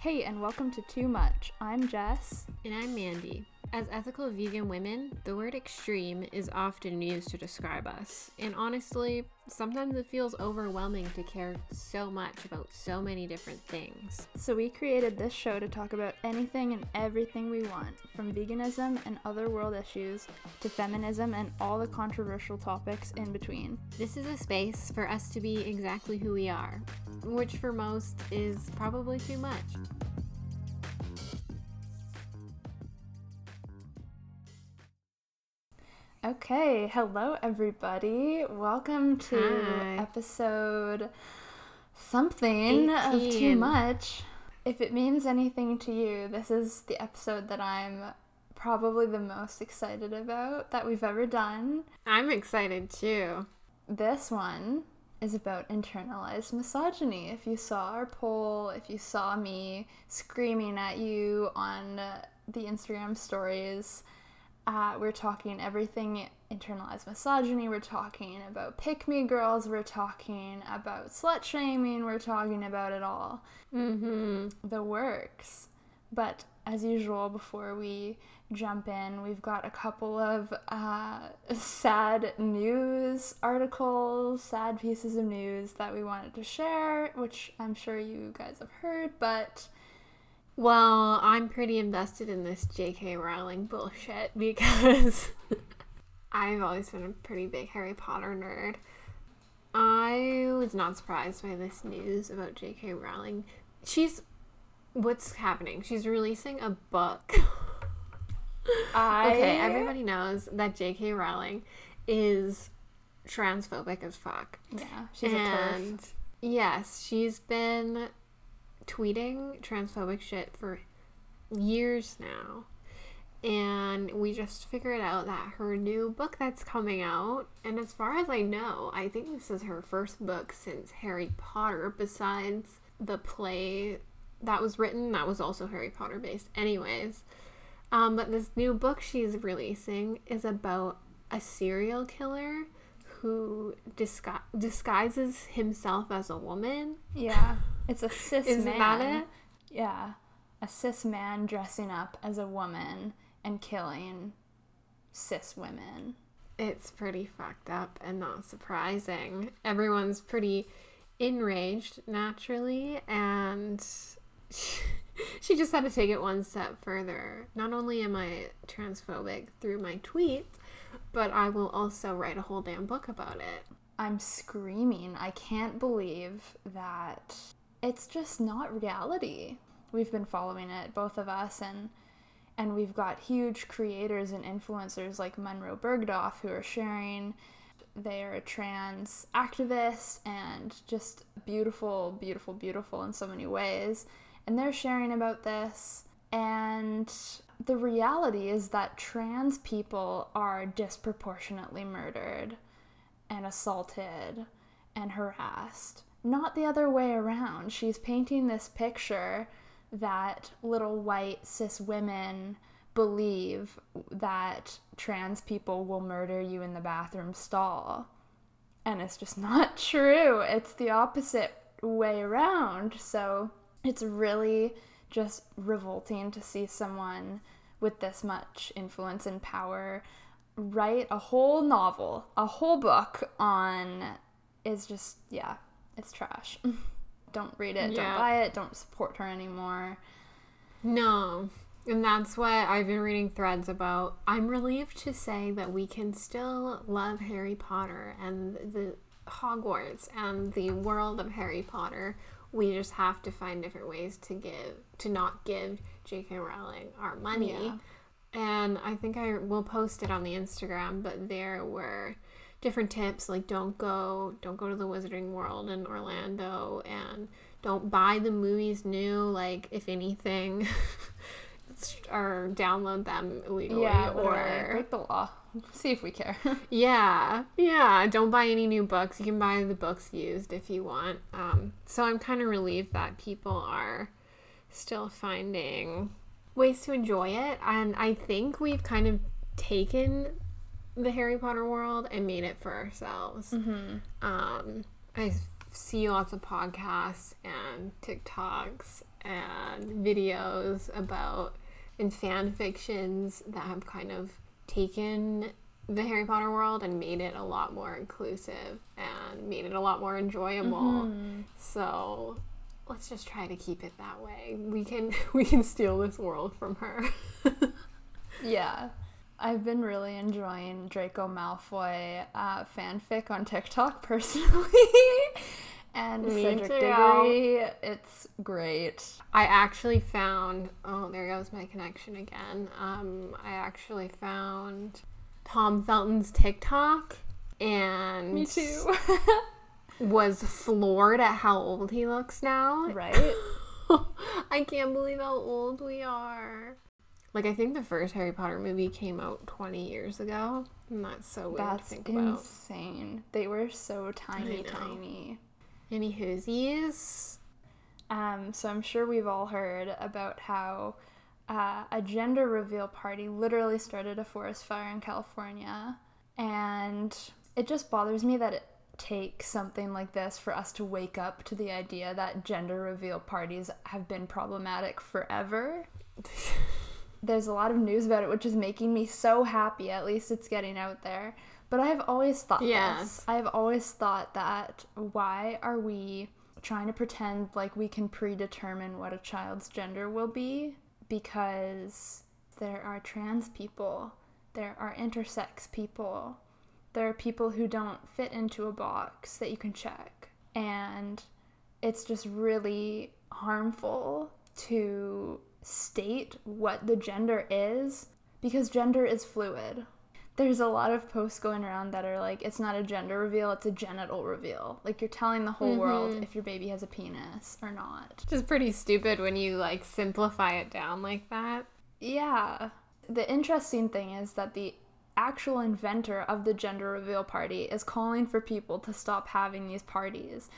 Hey, and welcome to Too Much. I'm Jess. And I'm Mandy. As ethical vegan women, the word extreme is often used to describe us. And honestly, sometimes it feels overwhelming to care so much about so many different things. So, we created this show to talk about anything and everything we want, from veganism and other world issues to feminism and all the controversial topics in between. This is a space for us to be exactly who we are, which for most is probably too much. Okay, hello everybody. Welcome to Hi. episode something of Too Much. If it means anything to you, this is the episode that I'm probably the most excited about that we've ever done. I'm excited too. This one is about internalized misogyny. If you saw our poll, if you saw me screaming at you on the Instagram stories, uh, we're talking everything internalized misogyny. We're talking about pick me girls. We're talking about slut shaming. We're talking about it all Mm-hmm. the works. But as usual, before we jump in, we've got a couple of uh, sad news articles, sad pieces of news that we wanted to share, which I'm sure you guys have heard, but Well, I'm pretty invested in this J.K. Rowling bullshit because I've always been a pretty big Harry Potter nerd. I was not surprised by this news about J.K. Rowling. She's. What's happening? She's releasing a book. I. okay, everybody knows that J.K. Rowling is transphobic as fuck. Yeah, she's a TERF. yes, she's been tweeting transphobic shit for years now. And we just figured out that her new book that's coming out, and as far as I know, I think this is her first book since Harry Potter, besides the play that was written, that was also Harry Potter based, anyways. Um, but this new book she's releasing is about a serial killer who disgu- disguises himself as a woman. Yeah, it's a cis Isn't man. that it? Yeah, a cis man dressing up as a woman and killing cis women. It's pretty fucked up and not surprising. Everyone's pretty enraged naturally, and she just had to take it one step further. Not only am I transphobic through my tweets, but I will also write a whole damn book about it. I'm screaming. I can't believe that it's just not reality. We've been following it, both of us, and and we've got huge creators and influencers like Monroe Bergdorf who are sharing. They are a trans activist and just beautiful, beautiful, beautiful in so many ways. And they're sharing about this. And the reality is that trans people are disproportionately murdered and assaulted and harassed. Not the other way around. She's painting this picture that little white cis women believe that trans people will murder you in the bathroom stall. And it's just not true. It's the opposite way around. So it's really just revolting to see someone with this much influence and power write a whole novel, a whole book on is just yeah, it's trash. don't read it, don't buy it, don't support her anymore. No. And that's why I've been reading threads about. I'm relieved to say that we can still love Harry Potter and the Hogwarts and the world of Harry Potter. We just have to find different ways to give, to not give J.K. Rowling our money. Yeah. And I think I will post it on the Instagram, but there were different tips like don't go don't go to the wizarding world in Orlando and don't buy the movies new like if anything or download them illegally Yeah, or or break the law. See if we care. yeah yeah don't buy any new books. You can buy the books used if you want. Um, so i'm kind of relieved that people are still finding ways to enjoy it. And i think we've kind of taken the harry potter world and made it for ourselves. Um, i see lots of podcasts and tiktoks and videos about and fan fictions that have kind of taken the Harry Potter world and made it a lot more inclusive and made it a lot more enjoyable. Mm-hmm. So let's just try to keep it that way. We can we can steal this world from her. Yeah. I've been really enjoying Draco Malfoy uh, fanfic on TikTok personally. And Me Cedric too. Diggory, it's great. I actually found oh there goes my connection again. Um I actually found Tom Felton's TikTok and Me too. was floored at how old he looks now. right? I can't believe how old we are. Like I think the first Harry Potter movie came out 20 years ago, and that's so weird That's to think about. insane. They were so tiny, tiny. Any whoosies? Um, so I'm sure we've all heard about how uh, a gender reveal party literally started a forest fire in California, and it just bothers me that it takes something like this for us to wake up to the idea that gender reveal parties have been problematic forever. There's a lot of news about it, which is making me so happy. At least it's getting out there. But I have always thought Yeah. this. I have always thought that why are we trying to pretend like we can predetermine what a child's gender will be? Because there are trans people, there are intersex people, there are people who don't fit into a box that you can check. And it's just really harmful to state what the gender is because gender is fluid. There's a lot of posts going around that are like, it's not a gender reveal, it's a genital reveal. Like, you're telling the whole world mm-hmm. if your baby has a penis or not. Which is pretty stupid when you like simplify it down like that. Yeah. The interesting thing is that the actual inventor of the gender reveal party is calling for people to stop having these parties.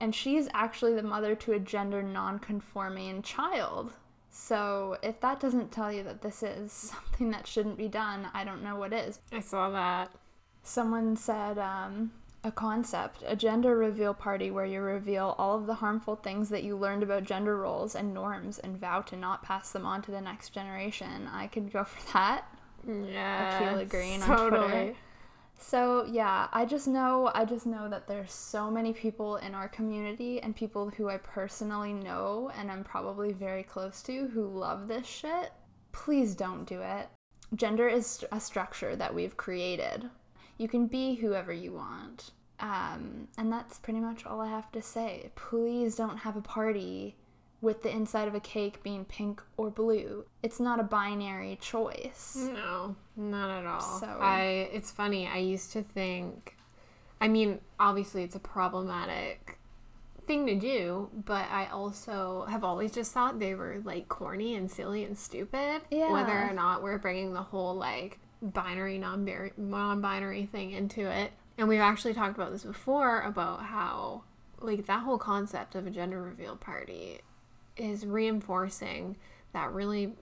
And she's actually the mother to a gender non-conforming child. So, if that doesn't tell you that this is something that shouldn't be done, I don't know what is. I saw that. Someone said um, a concept, a gender reveal party where you reveal all of the harmful things that you learned about gender roles and norms and vow to not pass them on to the next generation. I could go for that. Yeah. Akila Green on Twitter. So yeah, I just know I just know that there's so many people in our community and people who I personally know and I'm probably very close to who love this shit. Please don't do it. Gender is a structure that we've created. You can be whoever you want. Um, and that's pretty much all I have to say. Please don't have a party with the inside of a cake being pink or blue. It's not a binary choice. No, not at all. So- I it's funny. I used to think I mean, obviously it's a problematic thing to do, but I also have always just thought they were like corny and silly and stupid. Yeah. Whether or not we're bringing the whole like binary non non-binary thing into it. And we've actually talked about this before about how like that whole concept of a gender reveal party is reinforcing that really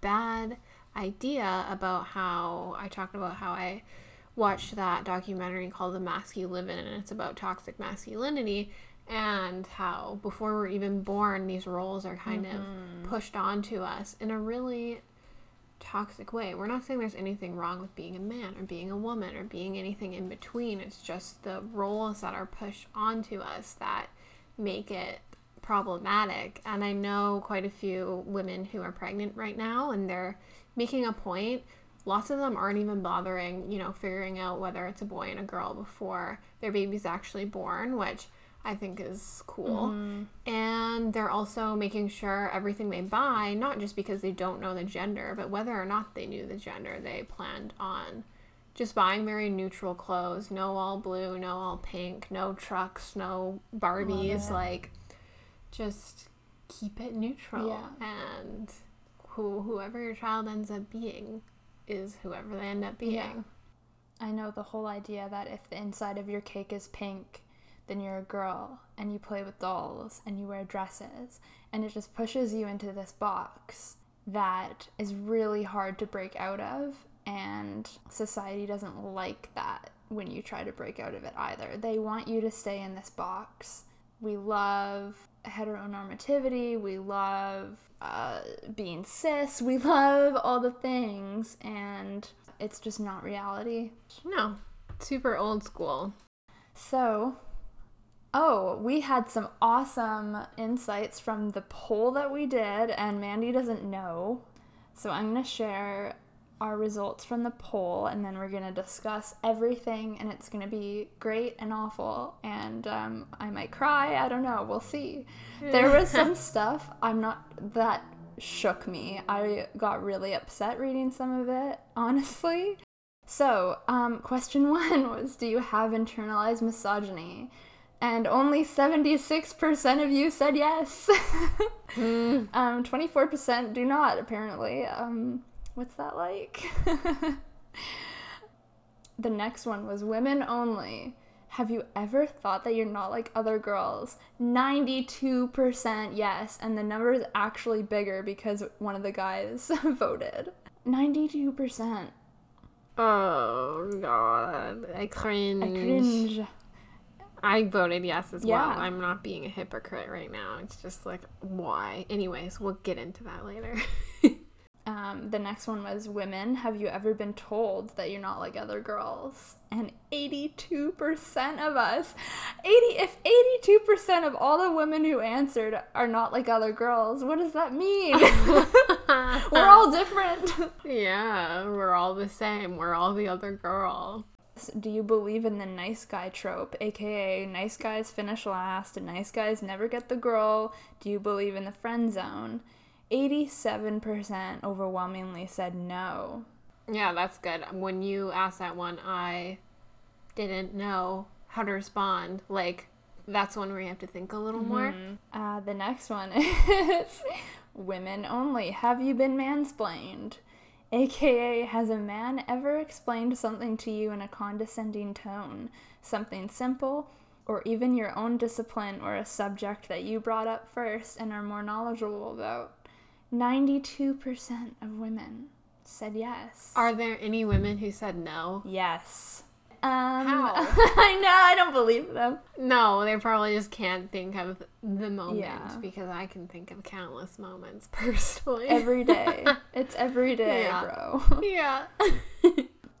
bad idea about how I talked about how I watched that documentary called The Mask You Live In, and it's about toxic masculinity and how before we're even born, these roles are kind of mm-hmm. pushed onto us in a really toxic way. We're not saying there's anything wrong with being a man or being a woman or being anything in between. It's just the roles that are pushed onto us that make it problematic. And I know quite a few women who are pregnant right now and they're making a point. Lots of them aren't even bothering, you know, figuring out whether it's a boy and a girl before their baby's actually born, which I think is cool. Mm-hmm. And they're also making sure everything they buy, not just because they don't know the gender, but whether or not they knew the gender, they planned on just buying very neutral clothes, no all blue, no all pink, no trucks, no Barbies, like just keep it neutral. Yeah. And who whoever your child ends up being is whoever they end up being. Yeah. I know the whole idea that if the inside of your cake is pink, then you're a girl and you play with dolls and you wear dresses and it just pushes you into this box that is really hard to break out of and society doesn't like that when you try to break out of it either. They want you to stay in this box. We love heteronormativity, we love uh, being cis, we love all the things, and it's just not reality. No, super old school. So, oh, we had some awesome insights from the poll that we did, and Mandy doesn't know. So, I'm going to share our results from the poll, and then we're going to discuss everything, and it's going to be great and awful. And um, I might cry. I don't know. We'll see. There was some stuff I'm not that shook me. I got really upset reading some of it, honestly. So, um, question one was Do you have internalized misogyny? And only 76% of you said yes. Mm. um, 24% do not, apparently. Um, what's that like? the next one was women only. Have you ever thought that you're not like other girls? 92% yes, and the number is actually bigger because one of the guys voted. 92%. Oh god, I cringe. I cringe. I voted yes as Yeah. well. I'm not being a hypocrite right now. It's just like why. Anyways, we'll get into that later. Um, the next one was women. Have you ever been told that you're not like other girls? And 82% of us, 80 if 82% of all the women who answered are not like other girls, what does that mean? We're all different. yeah, we're all the same. We're all the other girl. Do you believe in the nice guy trope, aka nice guys finish last and nice guys never get the girl? Do you believe in the friend zone? 87% overwhelmingly said no. Yeah, that's good. When you asked that one, I didn't know how to respond. Like, that's one where you have to think a little more. Uh, the next one is women only. Have you been mansplained? AKA, has a man ever explained something to you in a condescending tone? Something simple, or even your own discipline or a subject that you brought up first and are more knowledgeable about? 92% of women said yes. Are there any women who said no? yes. Um, How? I know, I don't believe them. No, they probably just can't think of the moment Yeah. because I can think of countless moments personally. Every day. it's every day, Yeah. bro. yeah.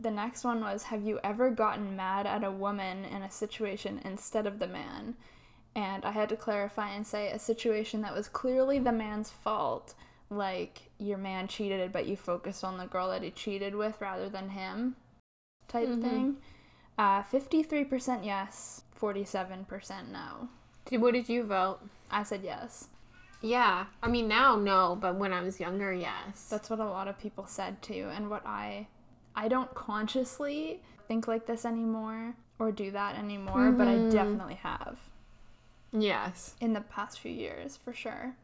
The next one was Have you ever gotten mad at a woman in a situation instead of the man? And I had to clarify and say a situation that was clearly the man's fault, like your man cheated, but you focused on the girl that he cheated with rather than him, type Mhm. thing. Uh, 53% yes, 47% no. What did you vote? I said yes. Yeah. I mean, now, no, but when I was younger, yes. That's what a lot of people said too, and what I I don't consciously think like this anymore or do that anymore, but I Mhm. definitely have yes. in the past few years for sure.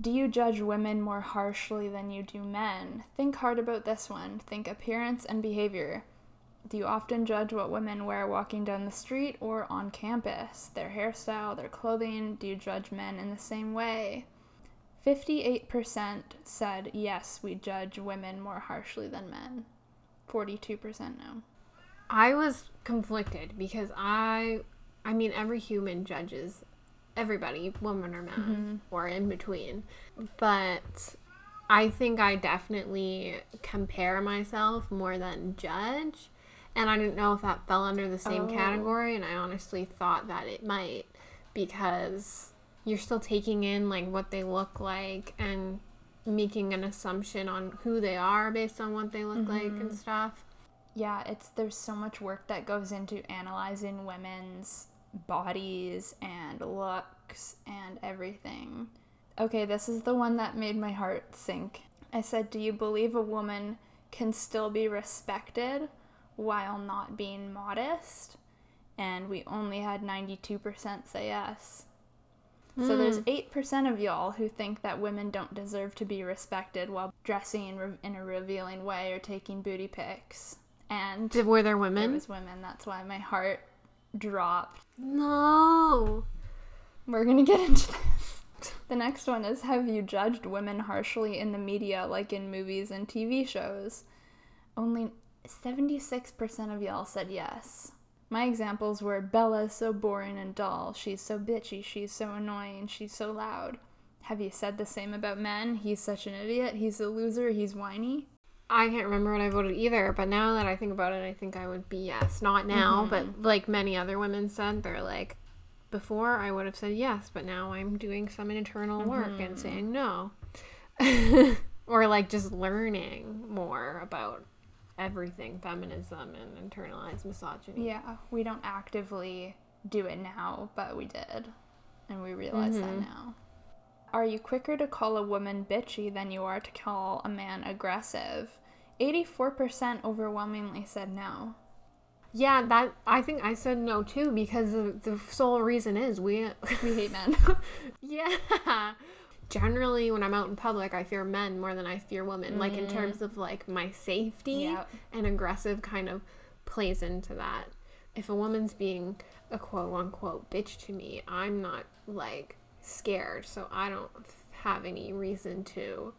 Do you judge women more harshly than you do men? Think hard about this one. Think appearance and behavior. Do you often judge what women wear walking down the street or on campus? Their hairstyle, their clothing? Do you judge men in the same way? 58% said yes, we judge women more harshly than men. 42% no. I was conflicted because I, I mean, every human judges everybody, woman or man, mm-hmm. or in between. But I think I definitely compare myself more than judge. And I didn't know if that fell under the same Oh. category. And I honestly thought that it might because you're still taking in like what they look like and making an assumption on who they are based on what they look like and mm-hmm. stuff. Yeah, it's there's so much work that goes into analyzing women's bodies and looks and everything. Okay, this is the one that made my heart sink. I said, "Do you believe a woman can still be respected while not being modest?" And we only had 92% say yes. So there's hmm. 8% of y'all who think that women don't deserve to be respected while dressing in, re- in a revealing way or taking booty pics. And were there it women? was women. That's why my heart dropped. No. We're gonna get into this. The next one is Have you judged women harshly in the media, like in movies and TV shows? Only 76% of y'all said yes. My examples were Bella's so boring and dull. She's so bitchy. She's so annoying. She's so loud. Have you said the same about men? He's such an idiot. He's a loser. He's whiny. I can't remember what I voted either, but now that I think about it, I think I would be yes. Not now, mm-hmm. but like many other women said, they're like, before I would have said yes, but now I'm doing some internal work and mm-hmm. saying no. or like just learning more about everything feminism and internalized misogyny. Yeah, we don't actively do it now, but we did. And we realize that mm-hmm. now. Are you quicker to call a woman bitchy than you are to call a man aggressive? 84% overwhelmingly said no. Yeah, that I think I said no too because the, the sole reason is we We hate men. Yeah. Generally, when I'm out in public, I fear men more than I fear women. Like in Mm. terms of like my safety Yep. and aggressive kind of plays into that. If a woman's being a quote unquote bitch to me, I'm not like scared, so I don't have any reason to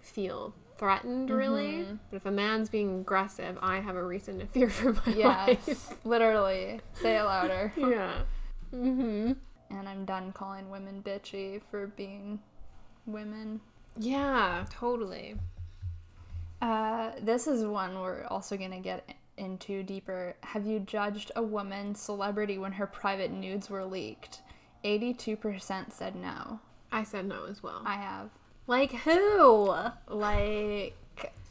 feel threatened really. Mm-hmm. But if a man's being aggressive, I have a reason to fear for my life. yes, literally. Say it louder. yeah. Mm-hmm. And I'm done calling women bitchy for being women. Yeah, totally. Uh, this is one we're also gonna get into deeper. Have you judged a woman celebrity when her private nudes were leaked? 82% said no. I said no as well. I have. Like who? Like,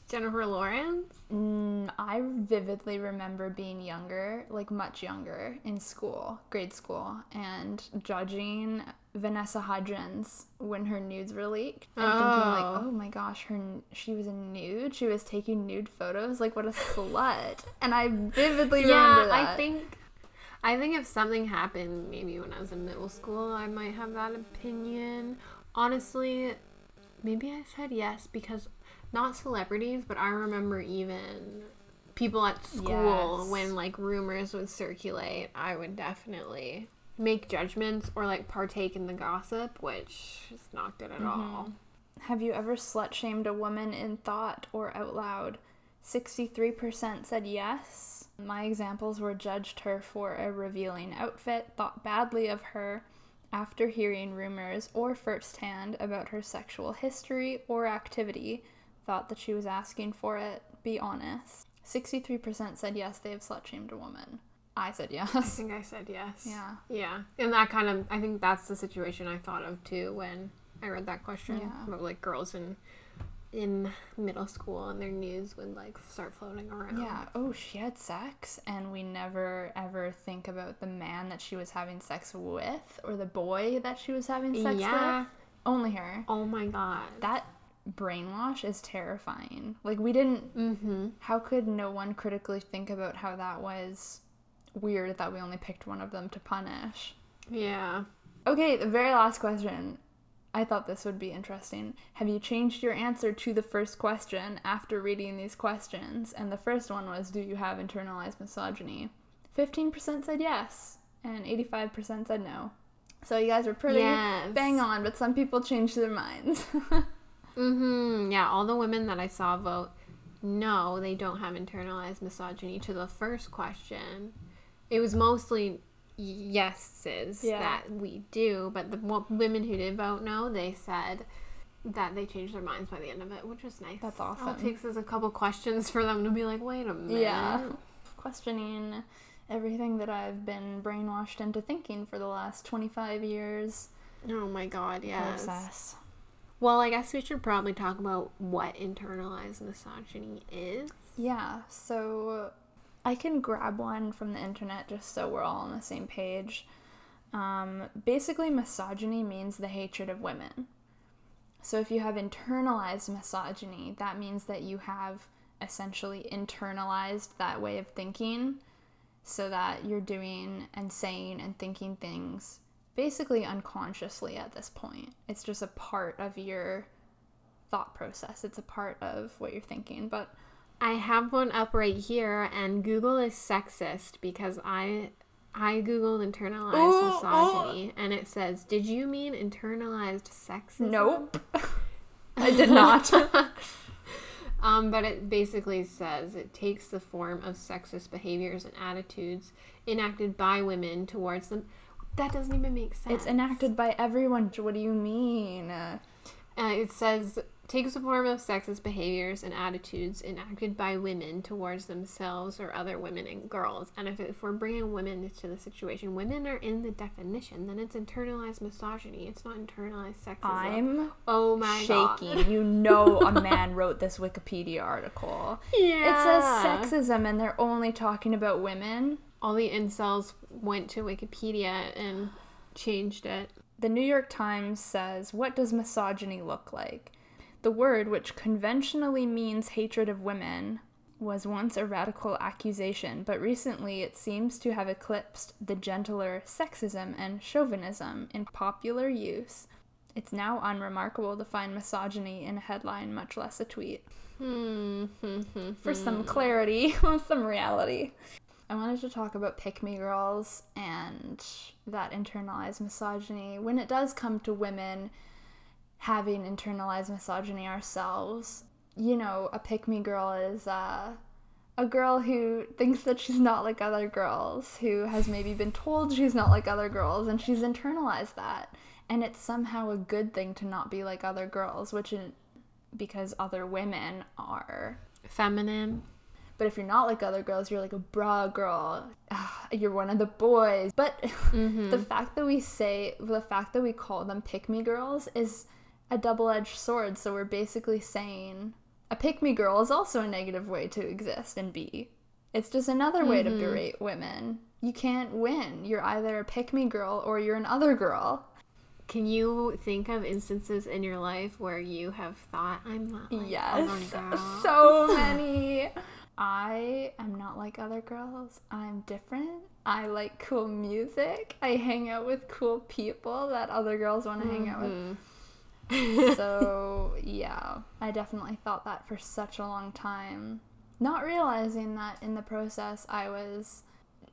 Jennifer Lawrence? mm, I vividly remember being younger, like much younger, in school, grade school, and judging Vanessa Hudgens when her nudes were leaked, and thinking like, Oh. "Oh my gosh, her she was a nude. She was taking nude photos. Like, what a slut!" And I vividly Yeah, remember that. I think I think if something happened maybe when I was in middle school, I might have that opinion. Honestly, maybe I said yes because not celebrities, but I remember even people at school Yes. when like rumors would circulate, I would definitely make judgments or like partake in the gossip, which is not good at mm-hmm. all. Have you ever slut shamed a woman in thought or out loud? 63% said yes. My examples were judged her for a revealing outfit, thought badly of her after hearing rumors or firsthand about her sexual history or activity, thought that she was asking for it. Be honest. 63% said yes, they have slut shamed a woman. I said yes. I think I said yes. Yeah. Yeah. And that kind of, I think that's the situation I thought of too when I read that question Yeah. about like girls in in middle school and their news would like start floating around. Yeah. Oh, she had sex, and we never ever think about the man that she was having sex with or the boy that she was having sex Yeah. with. Only her. Oh my god. That brainwash is terrifying. Like, we didn't. Mm-hmm. How could no one critically think about how that was weird that we only picked one of them to punish? Yeah. Okay, the very last question. I thought this would be interesting. Have you changed your answer to the first question after reading these questions? And the first one was Do you have internalized misogyny? 15% said yes, and 85% said no. So you guys are pretty Yes. bang on, but some people changed their minds. Mm-hmm. Yeah, all the women that I saw vote no, they don't have internalized misogyny to the first question. It was mostly yeses Yeah. that we do, but the women who did vote no, they said that they changed their minds by the end of it, which was nice. That's All it takes is a couple questions for them to be like, wait a minute. yeah. Questioning everything that I've been brainwashed into thinking for the last 25 years. Oh my god, yes. Process. Well, I guess we should probably talk about what internalized misogyny is. Yeah, so I can grab one from the internet just so we're all on the same page. Um, basically, misogyny means the hatred of women. So if you have internalized misogyny, that means that you have essentially internalized that way of thinking so that you're doing and saying and thinking things basically unconsciously at this point. It's just a part of your thought process, it's a part of what you're thinking. But I have one up right here, and Google is sexist because I I googled internalized Oh, misogyny, and it says, "Did you mean internalized sexism?" Nope. I did not. Um, but it basically says it takes the form of sexist behaviors and attitudes enacted by women towards them. That doesn't even make sense. It's enacted by everyone. What do you mean? Uh, it says takes the form of sexist behaviors and attitudes enacted by women towards themselves or other women and girls. And if, if we're bringing women into the situation, women are in the definition. Then it's internalized misogyny. It's not internalized sexism. I'm oh my shaking. god. You know, a man wrote this Wikipedia article. Yeah. It says sexism, and they're only talking about women. All the incels went to Wikipedia and changed it. The New York Times says, What does misogyny look like? The word, which conventionally means hatred of women, was once a radical accusation, but recently it seems to have eclipsed the gentler sexism and chauvinism in popular use. It's now unremarkable to find misogyny in a headline, much less a tweet. Hmm. For some clarity, some reality. I wanted to talk about pick me girls and that internalized misogyny. When it does come to women having internalized misogyny ourselves, you know, a pick me girl is uh, a girl who thinks that she's not like other girls, who has maybe been told she's not like other girls, and she's internalized that. And it's somehow a good thing to not be like other girls, which is because other women are Feminine. but if you're not like other girls, you're like a bra girl. Ah, You're one of the boys. But the fact that we say, the fact that we call them pick me girls is a double edged sword. So we're basically saying a pick me girl is also a negative way to exist and be. It's just another way to mm-hmm. berate women. You can't win. You're either a pick me girl or you're an other girl. Can you think of instances in your life where you have thought, I'm not like Yes, other girls? so many. I am not like other girls. I'm different. I like cool music. I hang out with cool people that other girls want to hang out with. Mm-hmm. So, yeah, I definitely thought that for such a long time. Not realizing that in the process I was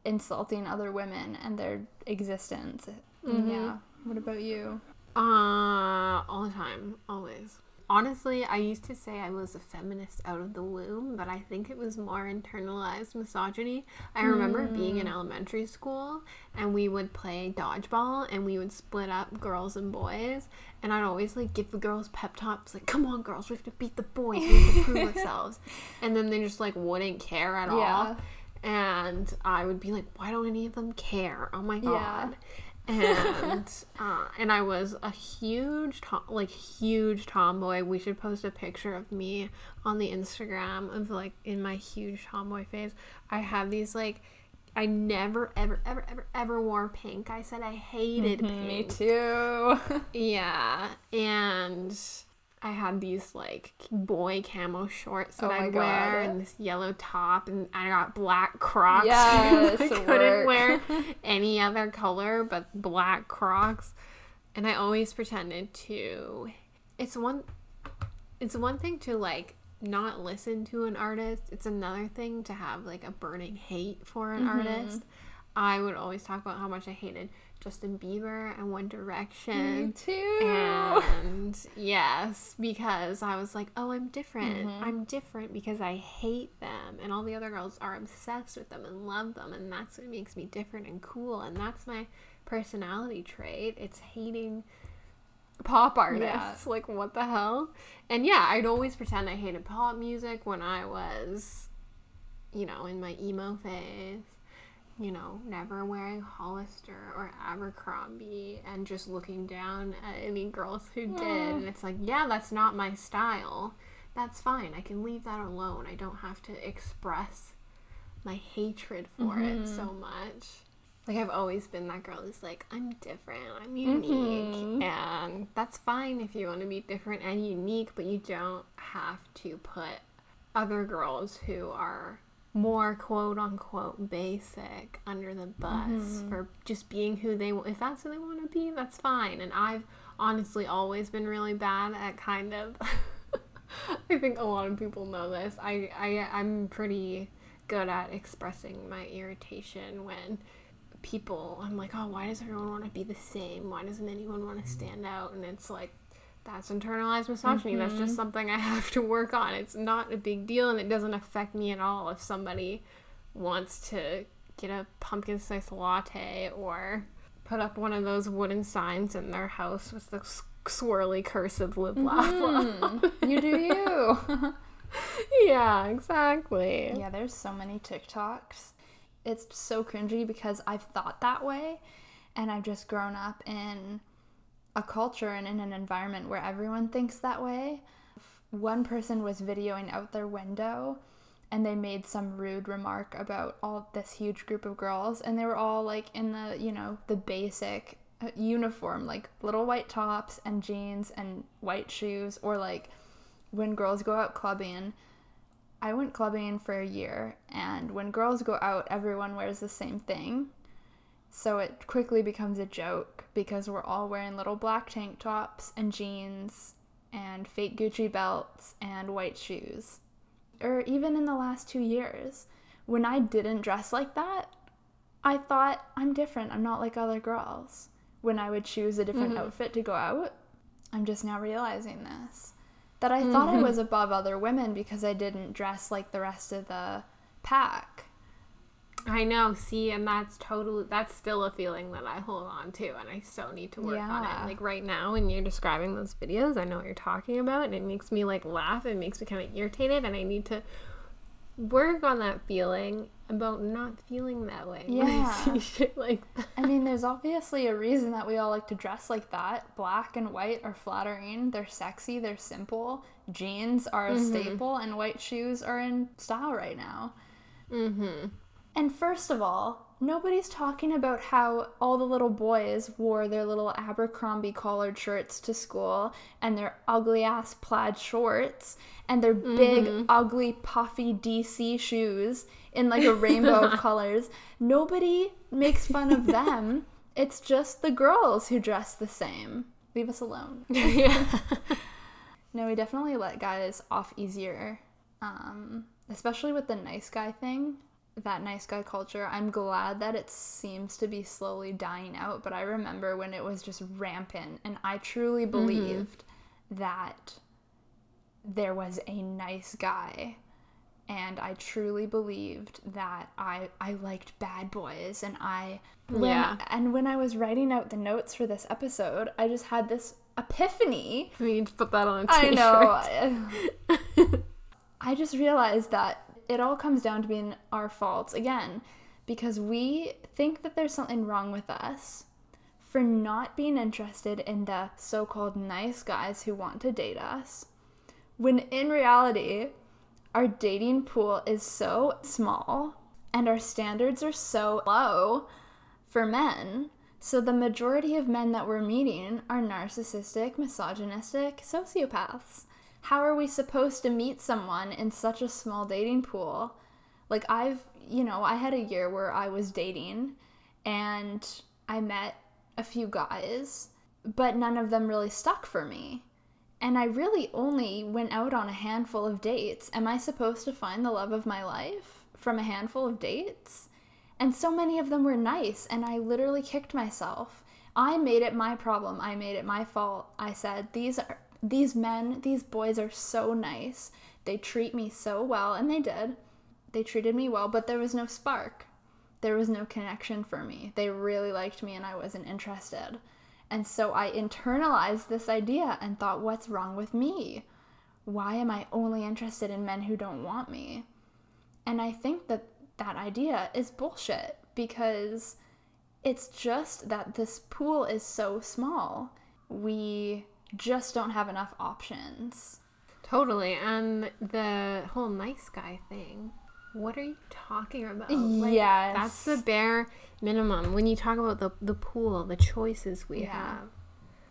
insulting other women and their existence. Yeah. What about you? Uh, all the time, always. Honestly, I used to say I was a feminist out of the womb, but I think it was more internalized misogyny. I remember being in hmm. elementary school and we would play dodgeball and we would split up girls and boys. And I'd always like give the girls pep talks, like, come on, girls, we have to beat the boys, we have to prove ourselves. And then they just like wouldn't care at Yeah. all. And I would be like, why don't any of them care? Oh my Yeah. And uh, and I was a huge tom- like huge tomboy. We should post a picture of me on the Instagram of like in my huge tomboy phase. I have these like I never ever ever ever ever wore pink. I said I hated Me pink. too. Yeah, and I had these like boy camo shorts that Oh I'd wear God. and this yellow top, and I got black Crocs. Yes, I couldn't work. wear any other color but black Crocs, and I always pretended to. It's one. It's one thing to like not listen to an artist. It's another thing to have like a burning hate for an Mm-hmm. artist. I would always talk about how much I hated Justin Bieber and One Direction. Me too. And yes, because I was like, oh, I'm different. Mm-hmm. I'm different because I hate them. And all the other girls are obsessed with them and love them. And that's what makes me different and cool. And that's my personality trait. It's hating pop artists. Like, what the hell? And yeah, I'd always pretend I hated pop music when I was, you know, in my emo phase you know, never wearing Hollister or Abercrombie and just looking down at any girls who did. And it's like, yeah, that's not my style. That's fine. I can leave that alone. I don't have to express my hatred for it mm-hmm. so much. Like, I've always been that girl who's like, I'm different, I'm mm-hmm. unique. And that's fine if you want to be different and unique, but you don't have to put other girls who are more quote unquote basic under the bus mm-hmm. for just being who they if that's who they want to be that's fine. And i've honestly always been really bad at kind of i think a lot of people know this. I, I i'm pretty good at expressing my irritation when people i'm like oh why does everyone want to be the same? Why doesn't anyone want to stand out? And it's like that's internalized misogyny. That's just mm-hmm. something I have to work on. It's not a big deal and it doesn't affect me at all if somebody wants to get a pumpkin spice latte or put up one of those wooden signs in their house with the swirly cursive laugh mm-hmm. love. You do you. yeah, exactly. yeah, there's so many TikToks. It's so cringy because I've thought that way and I've just grown up in a culture and in an environment where everyone thinks that way. One person was videoing out their window and they made some rude remark about all this huge group of girls and they were all like in the, you know, the basic uh, uniform like little white tops and jeans and white shoes or like when girls go out clubbing I went clubbing for a year, and when girls go out, everyone wears the same thing. So it quickly becomes a joke because we're all wearing little black tank tops and jeans and fake Gucci belts and white shoes. Or even in the last two years, when I didn't dress like that, I thought I'm different. I'm not like other girls. When I would choose a different mm-hmm. outfit to go out, I'm just now realizing this that I thought I mm-hmm. was above other women because I didn't dress like the rest of the pack. I know, see, and that's totally that's still a feeling that I hold on to and I so need to work on it. Like right now when you're describing those videos, I know what you're talking about and it makes me like laugh, it makes me kind of irritated and I need to work on that feeling about not feeling that way. when I Yeah. see shit like that. I mean, there's obviously a reason that we all like to dress like that. Black and white are flattering, they're sexy, they're simple. Jeans are a staple, and white shoes are in style right now. Mm-hmm. And first of all, nobody's talking about how all the little boys wore their little Abercrombie collared shirts to school and their ugly ass plaid shorts and their big, ugly, puffy DC shoes in like a rainbow of colors. Nobody makes fun of them. It's just the girls who dress the same. Leave us alone. yeah. No, we definitely let guys off easier, um, especially with the nice guy thing. That nice guy culture. I'm glad that it seems to be slowly dying out, but I remember when it was just rampant, and I truly mm-hmm. believed that there was a nice guy. And I truly believed that I, I liked bad boys, and I when, Yeah. and when I was writing out the notes for this episode, I just had this epiphany We need to put that on a t-shirt. I know. I just realized that it all comes down to being our faults again because we think that there's something wrong with us for not being interested in the so called nice guys who want to date us, when in reality, our dating pool is so small and our standards are so low for men. So the majority of men that we're meeting are narcissistic, misogynistic sociopaths. How are we supposed to meet someone in such a small dating pool? Like I've, you know, I had a year where I was dating and I met a few guys, but none of them really stuck for me. And I really only went out on a handful of dates. Am I supposed to find the love of my life from a handful of dates? And so many of them were nice, and I literally kicked myself. I made it my problem. I made it my fault. I said, "These are these men, these boys are so nice. They treat me so well." And they did. They treated me well, but there was no spark. There was no connection for me. They really liked me and I wasn't interested. And so I internalized this idea and thought, "What's wrong with me? Why am I only interested in men who don't want me?" And I think that that idea is bullshit because it's just that this pool is so small. We just don't have enough options. Totally. And the whole nice guy thing. What are you talking about? Like, yes. That's the bare minimum. When you talk about the, the pool, the choices we Yeah. have,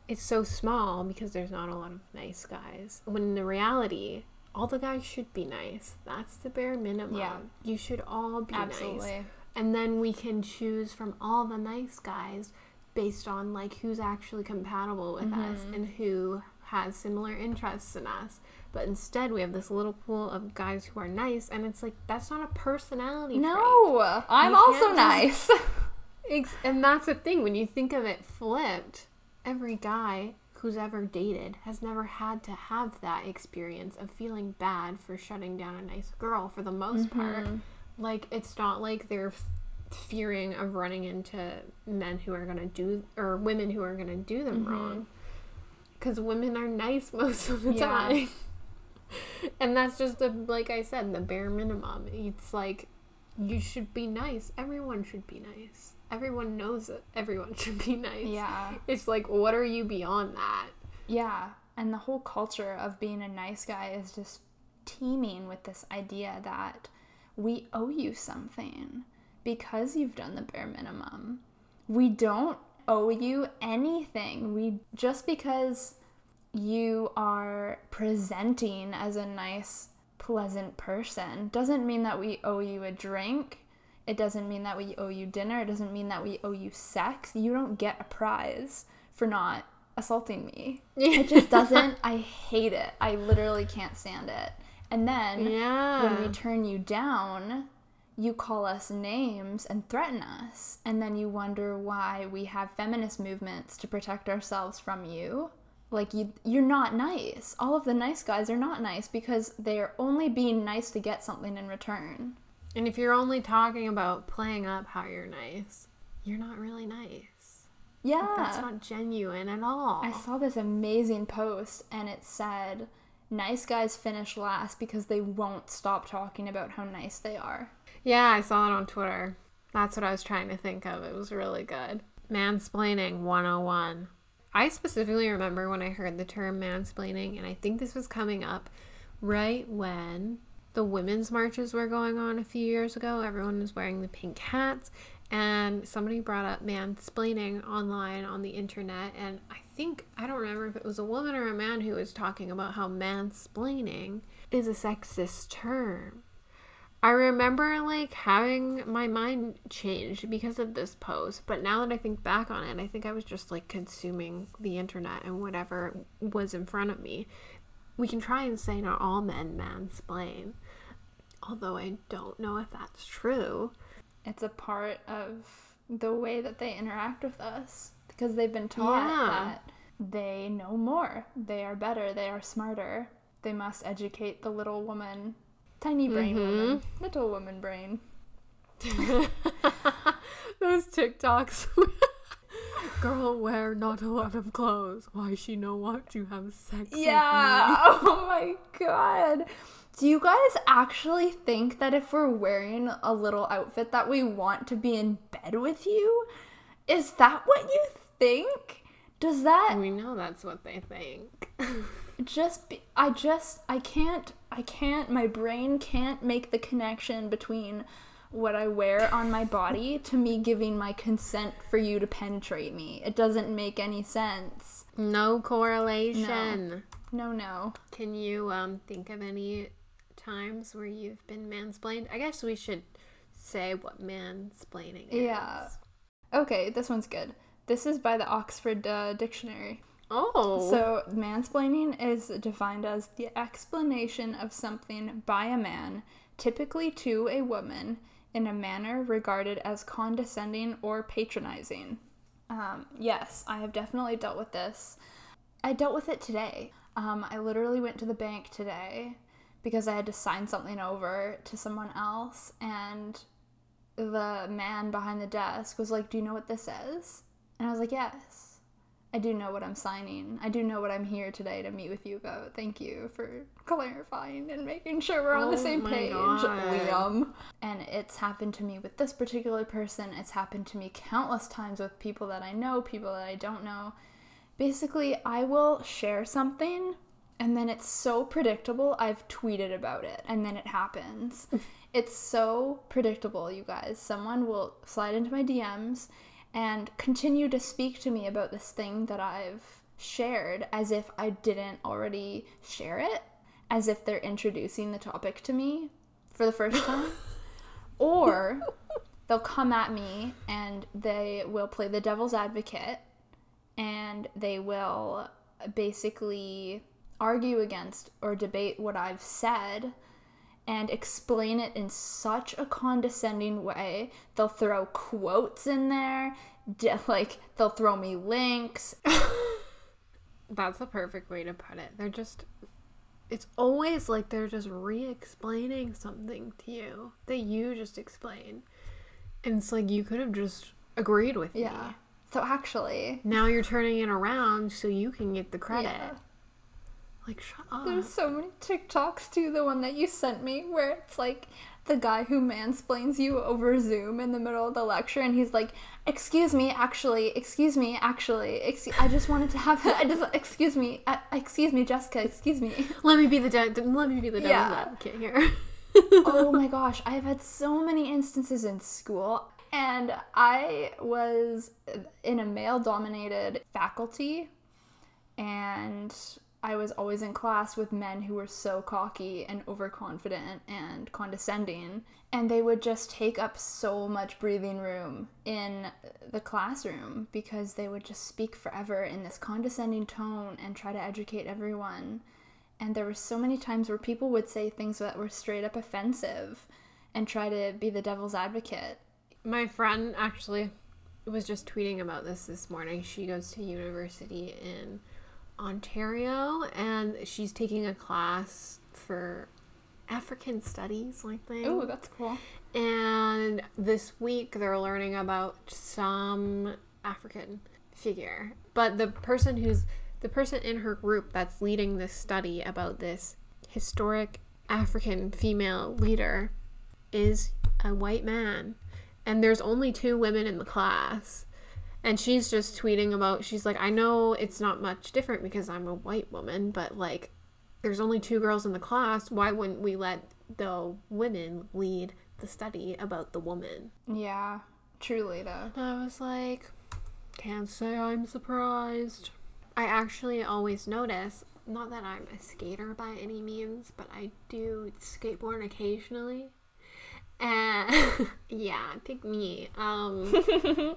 it's so small because there's not a lot of nice guys. When in the reality, all the guys should be nice. That's the bare minimum. Yeah. You should all be nice. Absolutely. And then we can choose from all the nice guys based on like who's actually compatible with us Mm-hmm. and who has similar interests in us. But instead, we have this little pool of guys who are nice, and it's like that's not a personality trait. No, I'm You also nice. Ex- and that's the thing when you think of it flipped, every guy who's ever dated has never had to have that experience of feeling bad for shutting down a nice girl for the most part. Like it's not like they're fearing of running into men who are going to do or women who are going to do them mm-hmm. wrong. Cuz women are nice most of the Yeah. time. and that's just the like I said, the bare minimum. It's like you should be nice. Everyone should be nice. Everyone knows that everyone should be nice. Yeah. It's like, what are you beyond that? Yeah, and the whole culture of being a nice guy is just teeming with this idea that we owe you something because you've done the bare minimum. We don't owe you anything. We just because you are presenting as a nice, pleasant person doesn't mean that we owe you a drink. It doesn't mean that we owe you dinner. It doesn't mean that we owe you sex. You don't get a prize for not assaulting me. It just doesn't. I hate it. I literally can't stand it. And then Yeah. when we turn you down, you call us names and threaten us. And then you wonder why we have feminist movements to protect ourselves from you. Like you you're not nice. All of the nice guys are not nice because they're only being nice to get something in return. And if you're only talking about playing up how you're nice, you're not really nice. Yeah. That's not genuine at all. I saw this amazing post and it said nice guys finish last because they won't stop talking about how nice they are. Yeah, I saw it on Twitter. That's what I was trying to think of. It was really good. Mansplaining 101. I specifically remember when I heard the term mansplaining, and I think this was coming up right when the women's marches were going on a few years ago. Everyone was wearing the pink hats, and somebody brought up mansplaining online on the internet. And I think, I don't remember if it was a woman or a man who was talking about how mansplaining is a sexist term. I remember like having my mind changed because of this post, but now that I think back on it, I think I was just like consuming the internet and whatever was in front of me. We can try and say not all men mansplain, although I don't know if that's true. It's a part of the way that they interact with us because they've been taught Yeah. that they know more, they are better, they are smarter. They must educate the little woman, tiny brain woman, mm-hmm. little woman brain. Those TikToks. Girl, wear not a lot of clothes. Why she no want to have sex? with Yeah. Oh my god. Do you guys actually think that if we're wearing a little outfit that we want to be in bed with you? Is that what you think? Does that? We know that's what they think. Just be, I just I can't I can't my brain can't make the connection between what I wear on my body to me giving my consent for you to penetrate me. It doesn't make any sense. No correlation. No, no. Can you um think of any times where you've been mansplained? I guess we should say what mansplaining is. Yeah. Okay, this one's good. This is by the Oxford uh, Dictionary. Oh. So, mansplaining is defined as the explanation of something by a man, typically to a woman, in a manner regarded as condescending or patronizing. Um, yes, I have definitely dealt with this. I dealt with it today. Um, I literally went to the bank today because I had to sign something over to someone else, and the man behind the desk was like, Do you know what this is? And I was like, Yes. I do know what I'm signing. I do know what I'm here today to meet with you about. Thank you for clarifying and making sure we're on the Oh same my page, God. Liam. And it's happened to me with this particular person. It's happened to me countless times with people that I know, people that I don't know. Basically, I will share something and then it's so predictable, I've tweeted about it and then it happens. it's so predictable, you guys. Someone will slide into my DMs and continue to speak to me about this thing that I've shared as if I didn't already share it, as if they're introducing the topic to me for the first time. or they'll come at me and they will play the devil's advocate and they will basically argue against or debate what I've said and explain it in such a condescending way. They'll throw quotes in there, like they'll throw me links. That's the perfect way to put it. They're just it's always like they're just re-explaining something to you that you just explained. And it's like you could have just agreed with me. Yeah. So actually, Now you're turning it around so you can get the credit. Yeah. Like shut up. There's so many TikToks too. The one that you sent me, where it's like the guy who mansplains you over Zoom in the middle of the lecture, and he's like, "Excuse me, actually, excuse me, actually, excuse, I just wanted to have, I just, excuse me, uh, excuse me, Jessica, excuse me." Let me be the de- let me be the devil's Yeah. advocate here. oh my gosh, I've had so many instances in school, and I was in a male dominated faculty, and I was always in class with men who were so cocky and overconfident and condescending, and they would just take up so much breathing room in the classroom because they would just speak forever in this condescending tone and try to educate everyone. And there were so many times where people would say things that were straight up offensive and try to be the devil's advocate. My friend actually was just tweeting about this this morning. She goes to university in Ontario and she's taking a class for African studies, I think. Oh, that's cool. And this week they're learning about some African figure. But the person who's the person in her group that's leading this study about this historic African female leader is a white man. And there's only two women in the class. And she's just tweeting about she's like, I know it's not much different because I'm a white woman, but like there's only two girls in the class. Why wouldn't we let the women lead the study about the woman? Yeah, truly though. I was like, can't say I'm surprised. I actually always notice, not that I'm a skater by any means, but I do skateboard occasionally. And yeah, pick me. Um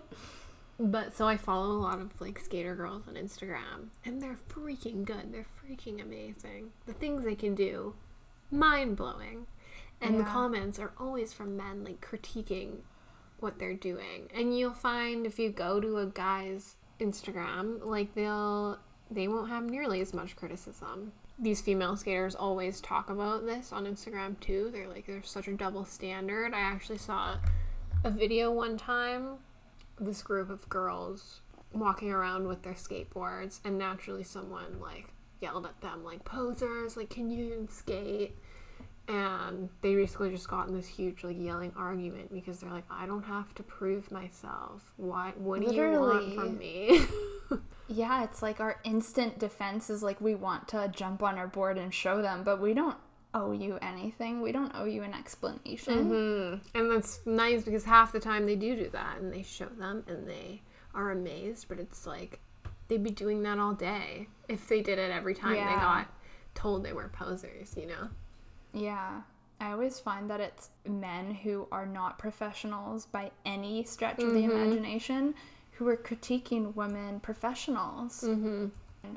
But so I follow a lot of like skater girls on Instagram, and they're freaking good. They're freaking amazing. The things they can do, mind blowing. And the comments are always from men like critiquing what they're doing. And you'll find if you go to a guy's Instagram, like they'll they won't have nearly as much criticism. These female skaters always talk about this on Instagram too. They're like there's such a double standard. I actually saw a video one time this group of girls walking around with their skateboards and naturally someone like yelled at them like posers like can you even skate? And they basically just got in this huge like yelling argument because they're like i don't have to prove myself. Why what do you want Literally. from me? Yeah, it's like our instant defense is like we want to jump on our board and show them, but we don't owe you anything. We don't owe you an explanation. hmm and that's nice because half the time they do do that and they show them and they are amazed but it's like they'd be doing that all day if they did it every time they got told they were posers you know Yeah. I always find that it's men who are not professionals by any stretch of the imagination who are critiquing women professionals. mm-hmm.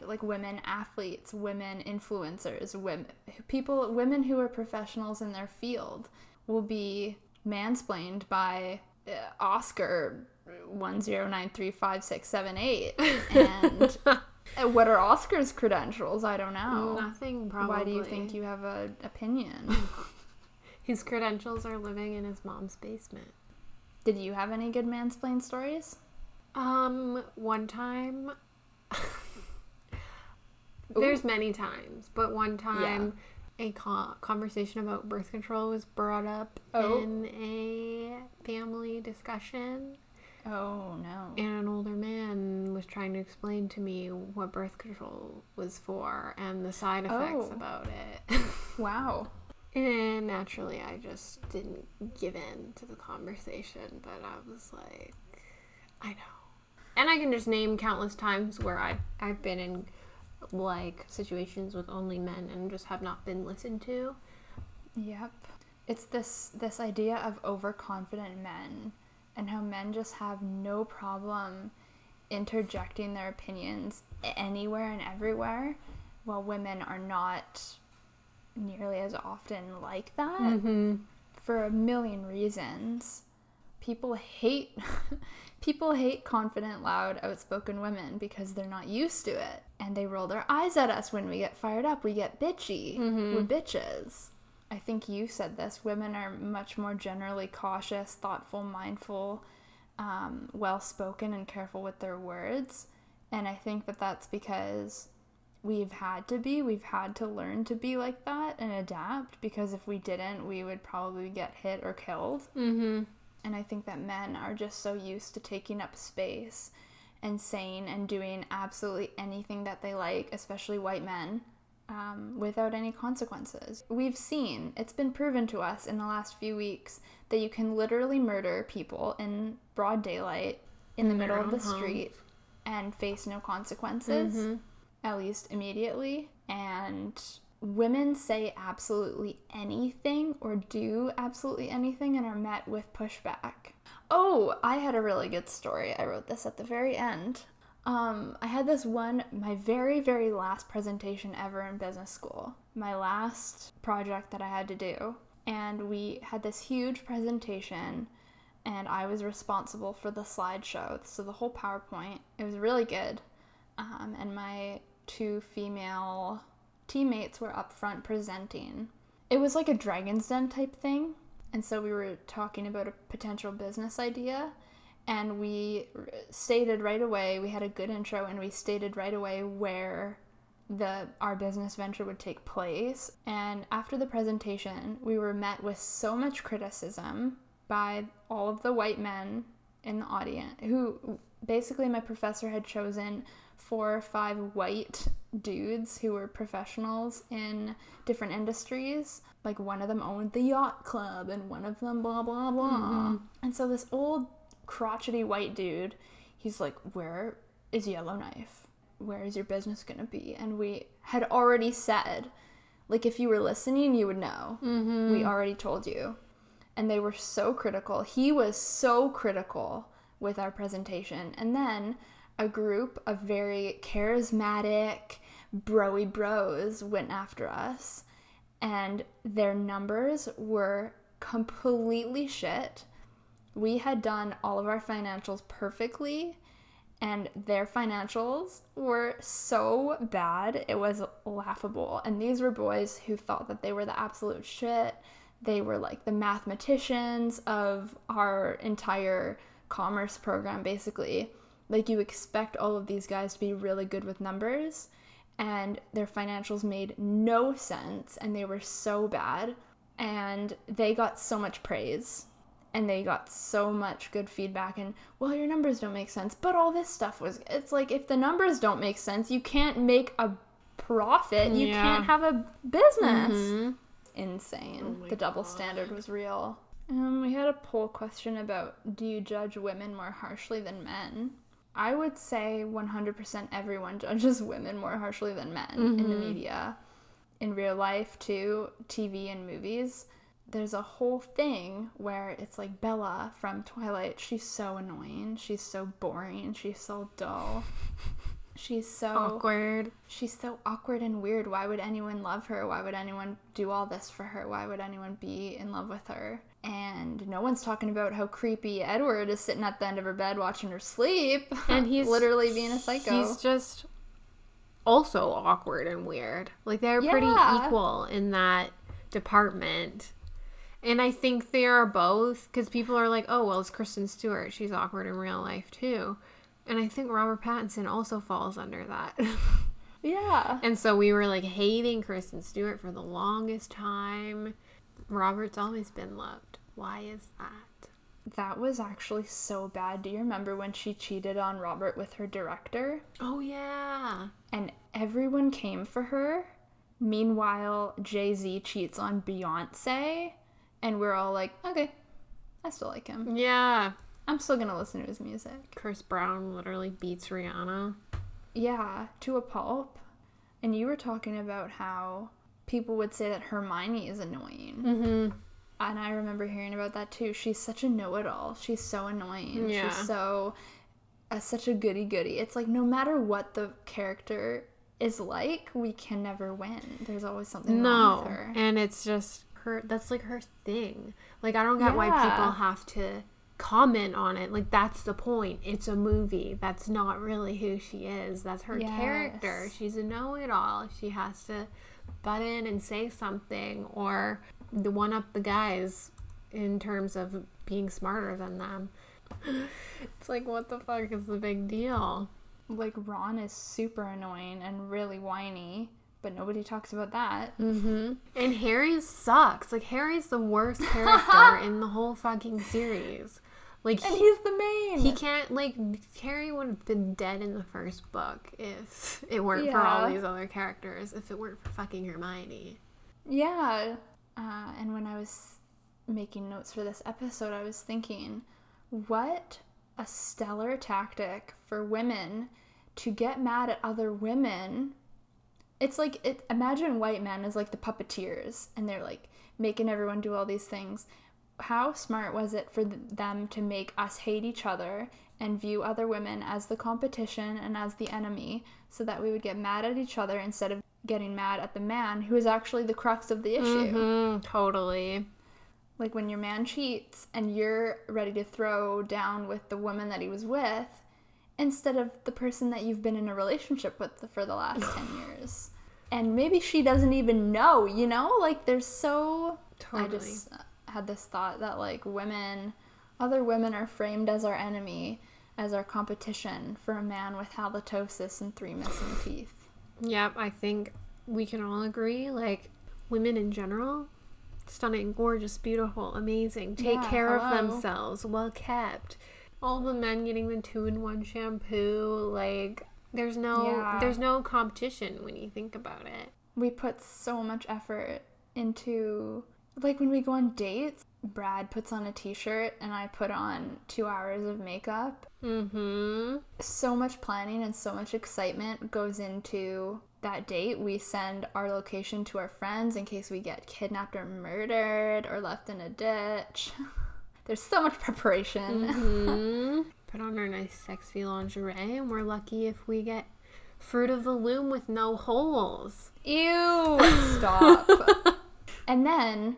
Like women athletes, women influencers, women people women who are professionals in their field will be mansplained by uh, Oscar 1093567 and uh, what are Oscar's credentials? I don't know. nothing probably Why do you think you have an opinion? his credentials are living in his mom's basement Did you have any good mansplain stories? um one time there's many times but one time a co- conversation about birth control was brought up Oh. in a family discussion Oh no. and an older man was trying to explain to me what birth control was for and the side effects Oh. about it Wow. and naturally i just didn't give in to the conversation but i was like i know and i can just name countless times where i i've been in like situations with only men and just have not been listened to Yep. It's this this idea of overconfident men and how men just have no problem interjecting their opinions anywhere and everywhere while women are not nearly as often like that mm-hmm. for a million reasons. People hate People hate confident, loud, outspoken women because they're not used to it. And they roll their eyes at us when we get fired up. We get bitchy. We're bitches. I think you said this. Women are much more generally cautious, thoughtful, mindful, um, well spoken, and careful with their words. And I think that that's because we've had to be, we've had to learn to be like that and adapt because if we didn't, we would probably get hit or killed. Mm-hmm. And I think that men are just so used to taking up space and saying and doing absolutely anything that they like, especially white men, um, without any consequences. We've seen, it's been proven to us in the last few weeks, that you can literally murder people in broad daylight in the middle of the street and face no consequences, Mm-hmm. at least immediately. And women say absolutely anything or do absolutely anything and are met with pushback. Oh, I had a really good story. I wrote this at the very end. Um, I had this one, my very, very last presentation ever in business school, my last project that I had to do. And we had this huge presentation, and I was responsible for the slideshow. So the whole PowerPoint, it was really good. Um, and my two female teammates were up front presenting. It was like a Dragon's Den type thing. And so we were talking about a potential business idea. And we stated right away, we had a good intro, and we stated right away where the our business venture would take place. And after the presentation, we were met with so much criticism by all of the white men in the audience who basically my professor had chosen four or five white dudes who were professionals in different industries. Like one of them owned the yacht club and one of them blah blah blah. And so this old crotchety white dude, he's like, Where is Yellowknife? Where is your business gonna be? And we had already said, like if you were listening, you would know. Mm-hmm. We already told you. And they were so critical. He was so critical with our presentation. And then a group of very charismatic, broy bros went after us. And their numbers were completely shit. We had done all of our financials perfectly and their financials were so bad it was laughable and these were boys who thought that they were the absolute shit they were like the mathematicians of our entire commerce program basically like you expect all of these guys to be really good with numbers and their financials made no sense and they were so bad and they got so much praise and they got so much good feedback and well your numbers don't make sense but all this stuff was it's like if the numbers don't make sense you can't make a profit you Yeah. can't have a business Mm-hmm. insane Oh the double God. standard was real um, we had a poll question about do you judge women more harshly than men i would say 100% everyone judges women more harshly than men in the Mhm. media in real life too tv and movies there's a whole thing where it's like Bella from Twilight. She's so annoying. She's so boring. She's so dull. She's so Awkward. she's so awkward and weird. Why would anyone love her? Why would anyone do all this for her? Why would anyone be in love with her? And no one's talking about how creepy Edward is sitting at the end of her bed watching her sleep. And he's literally being a psycho. He's just also awkward and weird. Like they're pretty equal in that department. And I think they are both because people are like, oh, well, it's Kristen Stewart. She's awkward in real life too. And I think Robert Pattinson also falls under that. yeah. and so we were like hating Kristen Stewart for the longest time. Robert's always been loved. Why is that? That was actually so bad. Do you remember when she cheated on Robert with her director? Oh, yeah. and everyone came for her. Meanwhile, Jay Z cheats on Beyonce, and we're all like, okay, I still like him. Yeah. I'm still gonna listen to his music. Chris Brown literally beats Rihanna. Yeah, to a pulp. And you were talking about how people would say that Hermione is annoying. Mm-hmm. And I remember hearing about that too. She's such a know it all. She's so annoying. Yeah. She's so, uh, such a goody goody. It's like no matter what the character is like, we can never win. There's always something wrong No, with her. and it's just her. That's like her thing. Like I don't get why people have to comment on it. Like that's the point. It's a movie. That's not really who she is. That's her Yes. character. She's a know-it-all. She has to butt in and say something or the one up the guys in terms of being smarter than them. It's like what the fuck is the big deal? Like Ron is super annoying and really whiny, but nobody talks about that. Mm-hmm. And Harry sucks. Like Harry's the worst character in the whole fucking series. Like And he, he's the main. he can't like Harry would have been dead in the first book if it weren't for all these other characters. If it weren't for fucking Hermione. Yeah. Uh, and when I was making notes for this episode, I was thinking, what a stellar tactic for women to get mad at other women. It's like it, imagine white men as like the puppeteers, and they're like making everyone do all these things. How smart was it for them to make us hate each other and view other women as the competition and as the enemy so that we would get mad at each other instead of getting mad at the man who is actually the crux of the issue? Mm, totally. Like when your man cheats and you're ready to throw down with the woman that he was with instead of the person that you've been in a relationship with for the last 10 years. And maybe she doesn't even know, you know? Like there's so I just had this thought that like women other women are framed as our enemy, as our competition for a man with halitosis and three missing teeth. Yep, I think we can all agree. Like women in general, stunning, gorgeous, beautiful, amazing, take Yeah, care of themselves, well kept. All the men getting the two in one shampoo, like there's no Yeah. there's no competition when you think about it. we put so much effort into like when we go on dates brad puts on a t-shirt and i put on two hours of makeup Mm-hmm. so much planning and so much excitement goes into that date we send our location to our friends in case we get kidnapped or murdered or left in a ditch there's so much preparation hmm Put on our nice sexy lingerie and we're lucky if we get fruit of the loom with no holes. Ew! Stop. and then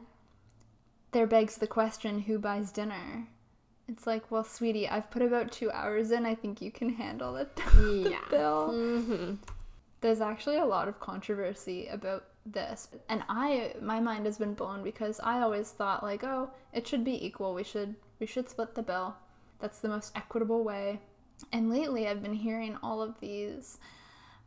there begs the question who buys dinner? It's like, well, sweetie, I've put about two hours in. I think you can handle it. the Yeah. bill. Mm-hmm. There's actually a lot of controversy about this. And I my mind has been blown because I always thought like, oh, it should be equal. We should we should split the bill. That's the most equitable way. And lately I've been hearing all of these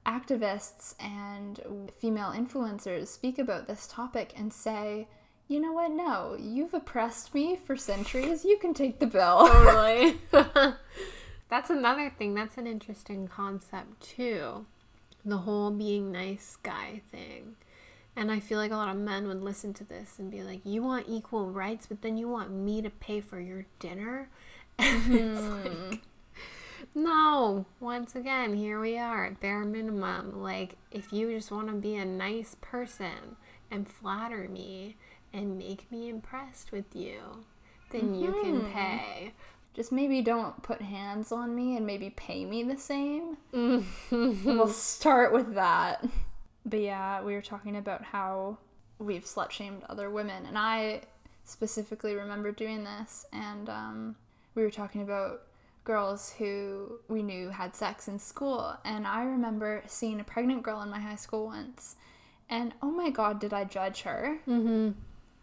activists and female influencers speak about this topic and say, you know what? No, you've oppressed me for centuries. You can take the bill. totally. That's another thing. That's an interesting concept too. The whole being nice guy thing. And I feel like a lot of men would listen to this and be like, "You want equal rights, but then you want me to pay for your dinner?" And it's hmm. like, no. Once again, here we are at bare minimum. Like, if you just want to be a nice person and flatter me and make me impressed with you, then you can Mhm. pay. Just maybe don't put hands on me and maybe pay me the same. Mm-hmm. We'll start with that. But yeah, we were talking about how we've slut shamed other women, and I specifically remember doing this. And um, we were talking about girls who we knew had sex in school, and I remember seeing a pregnant girl in my high school once, and oh my god, did I judge her? Mm-hmm.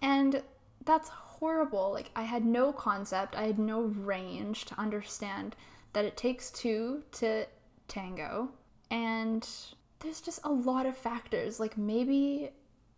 And that's horrible. Like, I had no concept, I had no range to understand that it takes two to tango. And there's just a lot of factors. Like, maybe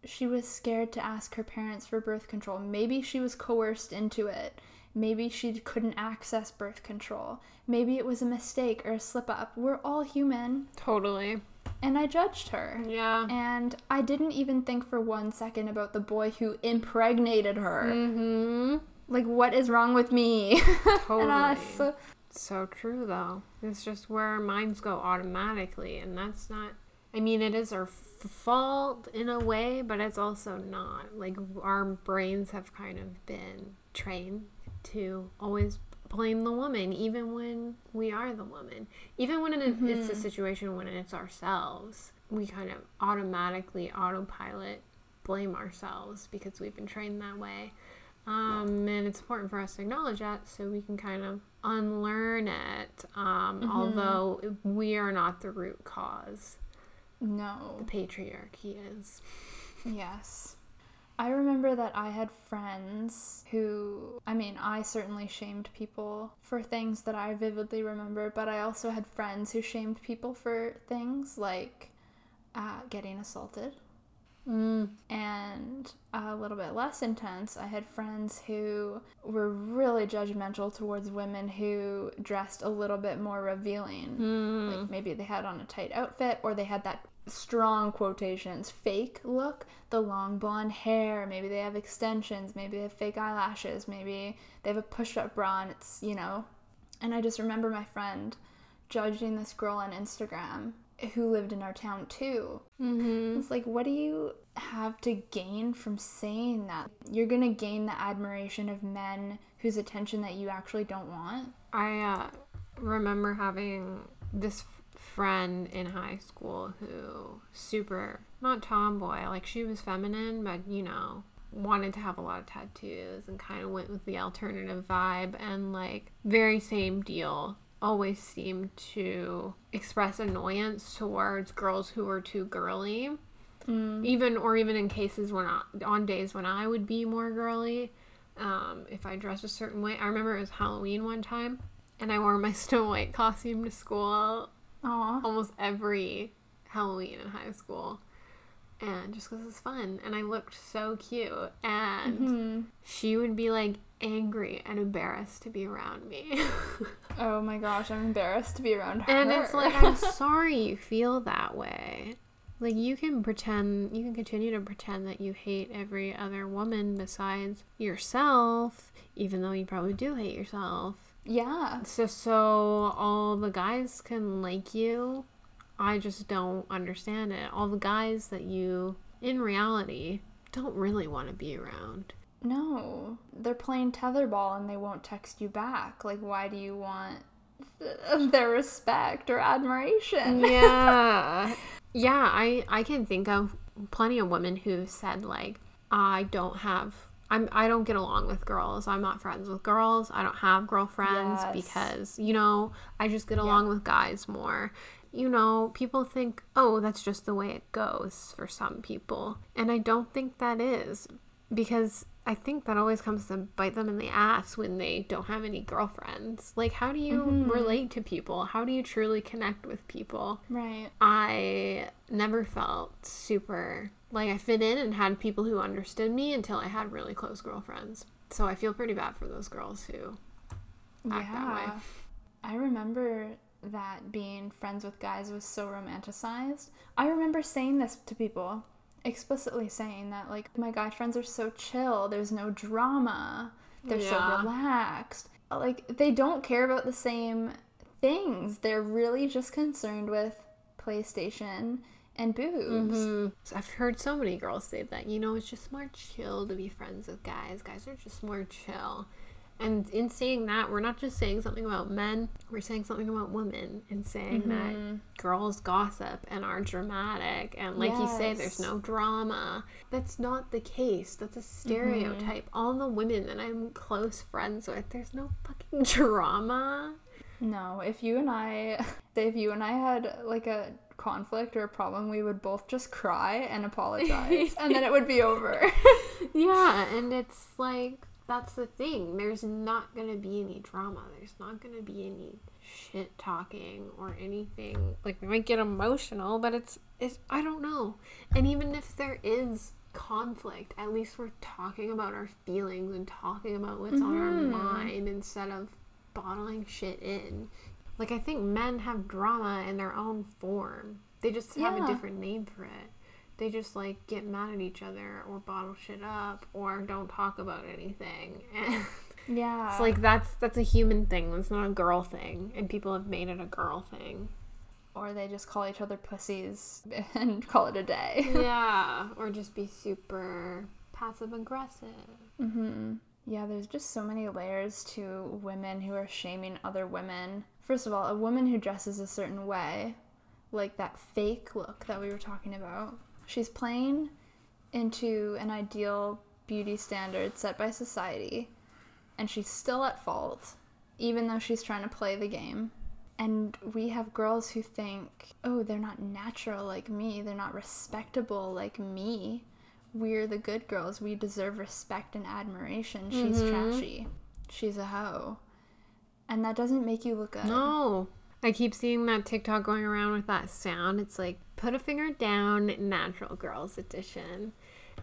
she was scared to ask her parents for birth control. Maybe she was coerced into it. Maybe she couldn't access birth control. Maybe it was a mistake or a slip up. We're all human. Totally. And I judged her. Yeah. And I didn't even think for one second about the boy who impregnated her. Mm-hmm. Like, what is wrong with me? and us. Totally. So true, though. It's just where our minds go automatically, and that's not. I mean, it is our f- fault in a way, but it's also not. Like, our brains have kind of been trained to always blame the woman, even when we are the woman. Even when it, it's a situation when it's ourselves, we kind of automatically autopilot blame ourselves because we've been trained that way. Um, and it's important for us to acknowledge that so we can kind of unlearn it. Um, Although we are not the root cause, No. the patriarchy is. Yes. I remember that I had friends who, I mean, I certainly shamed people for things that I vividly remember, but I also had friends who shamed people for things like uh, getting assaulted. Mm. And a little bit less intense, I had friends who were really judgmental towards women who dressed a little bit more revealing. Mm. Like maybe they had on a tight outfit or they had that strong quotations fake look, the long blonde hair, maybe they have extensions, maybe they have fake eyelashes, maybe they have a push up bra and it's, you know. And I just remember my friend judging this girl on Instagram who lived in our town too. Mm-hmm. It's like, what do you have to gain from saying that? You're gonna gain the admiration of men whose attention that you actually don't want. I uh, remember having this friend in high school who super not tomboy, like she was feminine, but you know wanted to have a lot of tattoos and kind of went with the alternative vibe and like very same deal always seemed to express annoyance towards girls who were too girly even or even in cases when I, on days when I would be more girly, um, if I dressed a certain way. I remember it was Halloween one time, and I wore my Snow White costume to school Aw. almost every Halloween in high school, and just because it was fun, and I looked so cute, and Hmm. she would be like angry and embarrassed to be around me. Oh my gosh, I'm embarrassed to be around her. And it's like, I'm sorry you feel that way. Like, you can pretend, you can continue to pretend that you hate every other woman besides yourself, even though you probably do hate yourself. yeah. So, so all the guys can like you. I just don't understand it. All the guys that you, in reality, don't really want to be around. No, they're playing tetherball and they won't text you back. Like, why do you want their respect or admiration? yeah. Yeah i i can think of plenty of women who said like i don't have i'm i don't get along with girls. I'm not friends with girls. I don't have girlfriends Yes. because you know i just get along with guys more. You know people think oh that's just the way it goes for some people. And i don't think that is because I think that always comes to bite them in the ass when they don't have any girlfriends. Like, how do you mm-hmm. relate to people? How do you truly connect with people? Right. I never felt super like I fit in and had people who understood me until I had really close girlfriends. So I feel pretty bad for those girls who act that way. I remember that being friends with guys was so romanticized. I remember saying this to people, explicitly saying that, like, my guy friends are so chill, there's no drama, they're Yeah. so relaxed. Like, they don't care about the same things. They're really just concerned with PlayStation and boobs. Mhm. I've heard so many girls say that, you know, it's just more chill to be friends with guys. Guys are just more chill. And in saying that, we're not just saying something about men, we're saying something about women and saying that mm-hmm. girls gossip and are dramatic. And like you say, there's no drama. That's not the case. That's a stereotype. Mm-hmm. All the women that I'm close friends with, there's no fucking drama. No, if you and I, if you and I had like a conflict or a problem, we would both just cry and apologize, and then it would be over. Yeah, and it's like that's the thing. There's not gonna be any drama. There's not gonna be any shit talking or anything. Like we might get emotional, but it's it's I don't know. And even if there is conflict, at least we're talking about our feelings and talking about what's on our mm-hmm. mind instead of bottling shit in. Like I think men have drama in their own form. They just have Yeah. a different name for it they just like get mad at each other or bottle shit up or don't talk about anything. And yeah, it's like that's that's a human thing. That's not a girl thing. And people have made it a girl thing. Or they just call each other pussies and call it a day. yeah. Or just be super passive aggressive. Hmm Yeah, there's just so many layers to women who are shaming other women. First of all, a woman who dresses a certain way, like that fake look that we were talking about, she's playing into an ideal beauty standard set by society, and she's still at fault, even though she's trying to play the game. And we have girls who think, oh, they're not natural like me, they're not respectable like me. We're the good girls. We deserve respect and admiration. She's mm-hmm. trashy. She's a hoe. And that doesn't make you look good. No. I keep seeing that TikTok going around with that sound. It's like, put a finger down, natural girls edition.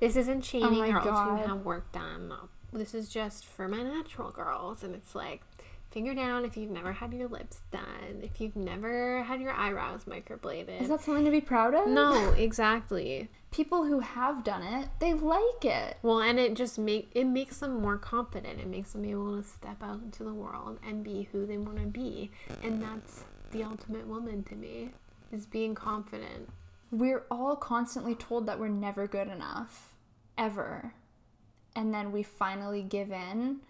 This isn't oh shaming my girls God. who have work done. This is just for my natural girls. And it's like, finger down if you've never had your lips done, if you've never had your eyebrows microbladed. Is that something to be proud of? no, exactly. People who have done it, they like it. Well, and it just make it makes them more confident. It makes them able to step out into the world and be who they want to be. And that's the ultimate woman to me is being confident. We're all constantly told that we're never good enough, ever. And then we finally give in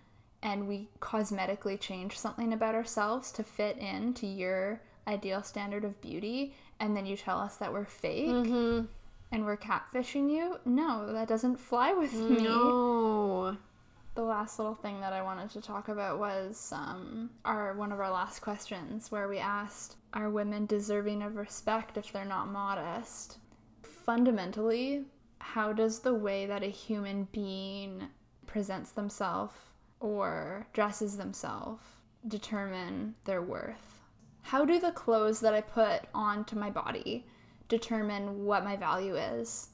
and we cosmetically change something about ourselves to fit in to your ideal standard of beauty. And then you tell us that we're fake Mm-hmm. and we're catfishing you. No, that doesn't fly with me. No. The last little thing that I wanted to talk about was um, our one of our last questions, where we asked, "Are women deserving of respect if they're not modest?" Fundamentally, how does the way that a human being presents themselves or dresses themselves determine their worth? How do the clothes that I put onto my body determine what my value is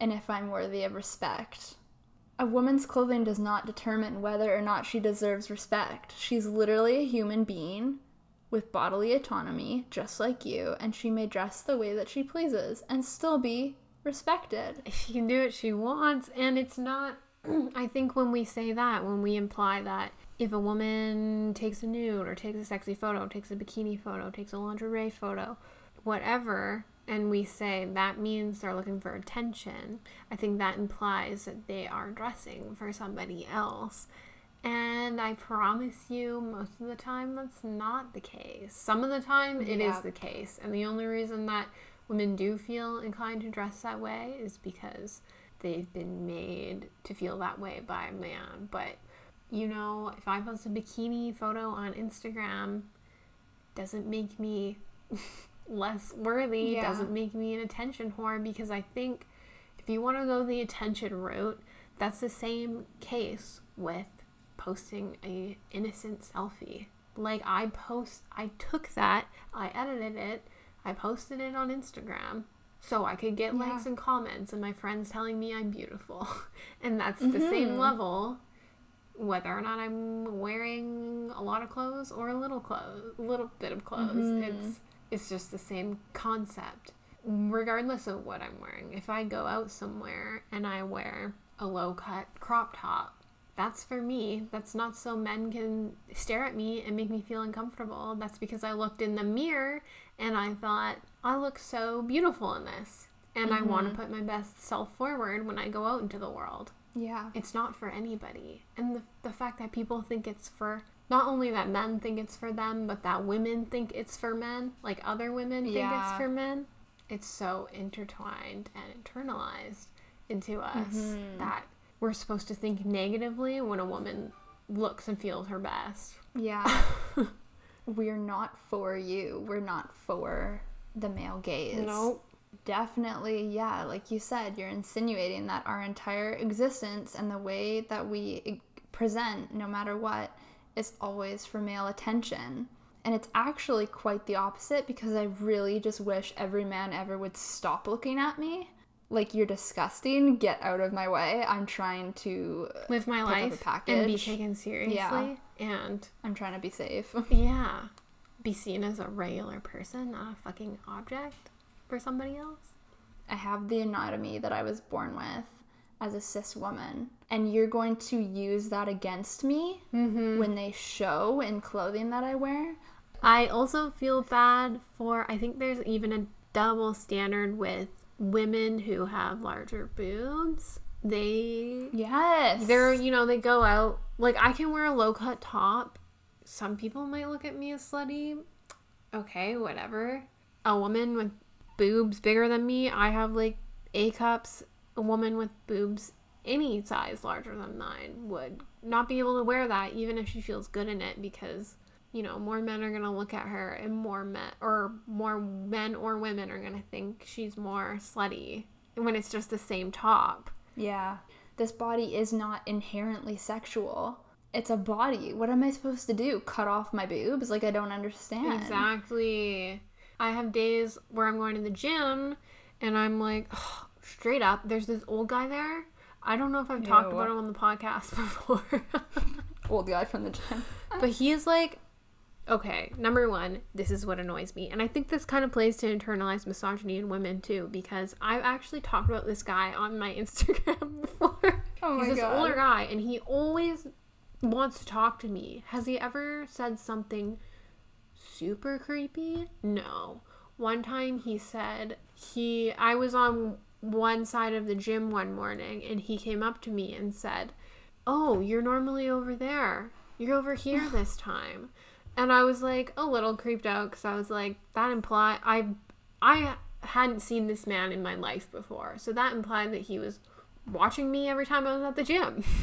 and if I'm worthy of respect? A woman's clothing does not determine whether or not she deserves respect. She's literally a human being with bodily autonomy, just like you, and she may dress the way that she pleases and still be respected. She can do what she wants, and it's not. I think when we say that, when we imply that if a woman takes a nude or takes a sexy photo, takes a bikini photo, takes a lingerie photo, whatever, and we say that means they're looking for attention, I think that implies that they are dressing for somebody else. And I promise you, most of the time, that's not the case. Some of the time, it is Yeah. the case. And the only reason that women do feel inclined to dress that way is because they've been made to feel that way by a man. But, you know, if I post a bikini photo on Instagram, doesn't make me less worthy, Yeah. doesn't make me an attention whore because I think if you want to go the attention route, that's the same case with posting a innocent selfie. Like I post I took that, I edited it, I posted it on Instagram so I could get Yeah. likes and comments and my friends telling me I'm beautiful. and that's the same Mhm. level whether or not I'm wearing a lot of clothes or a little clothes, a little bit of clothes. Mhm. It's it's just the same concept. Regardless of what I'm wearing. If I go out somewhere and I wear a low cut crop top, that's for me. That's not so men can stare at me and make me feel uncomfortable. That's because I looked in the mirror and I thought, I look so beautiful in this. And I want to put my best self forward when I go out into the world. Yeah. It's not for anybody. And the, the fact that people think it's for not only that men think it's for them, but that women think it's for men, like other women think it's for men, it's so intertwined and internalized into us Mhm. that we're supposed to think negatively when a woman looks and feels her best. Yeah. We're not for you. We're not for the male gaze. Nope. Definitely, yeah. Like you said, you're insinuating that our entire existence and the way that we present, no matter what, is always for male attention. And it's actually quite the opposite because I really just wish every man ever would stop looking at me. Like, you're disgusting. Get out of my way. I'm trying to. Live my Pick up a life and be taken seriously. Yeah. And I'm trying to be safe. yeah, be seen as a regular person, not a fucking object for somebody else. I have the anatomy that I was born with as a cis woman, and you're going to use that against me Mm-hmm. when they show in clothing that I wear. I also feel bad for, I think there's even a double standard with women who have larger boobs. They, Yes. they're, you know, they go out, like, I can wear a low cut top. Some people might look at me as slutty. Okay, whatever. A woman with boobs bigger than me, I have like A cups. A woman with boobs any size larger than mine would not be able to wear that even if she feels good in it because you know more men are going to look at her and more men or more men or women are going to think she's more slutty when it's just the same top Yeah. This body is not inherently sexual. It's a body. What am I supposed to do? Cut off my boobs? Like I don't understand. Exactly. I have days where I'm going to the gym and I'm like, straight up, there's this old guy there. I don't know if I've talked about him on the podcast before. Old guy from the gym. but he's like, okay, number one, this is what annoys me. And I think this kind of plays to internalized misogyny in women too, because I've actually talked about this guy on my Instagram before. Oh my He's this God. older guy and he always wants to talk to me. Has he ever said something super creepy? No. One time he said he I was on one side of the gym one morning and he came up to me and said, "Oh, you're normally over there. You're over here this time." And I was like a little creeped out cuz I was like that imply I I hadn't seen this man in my life before. So that implied that he was watching me every time I was at the gym.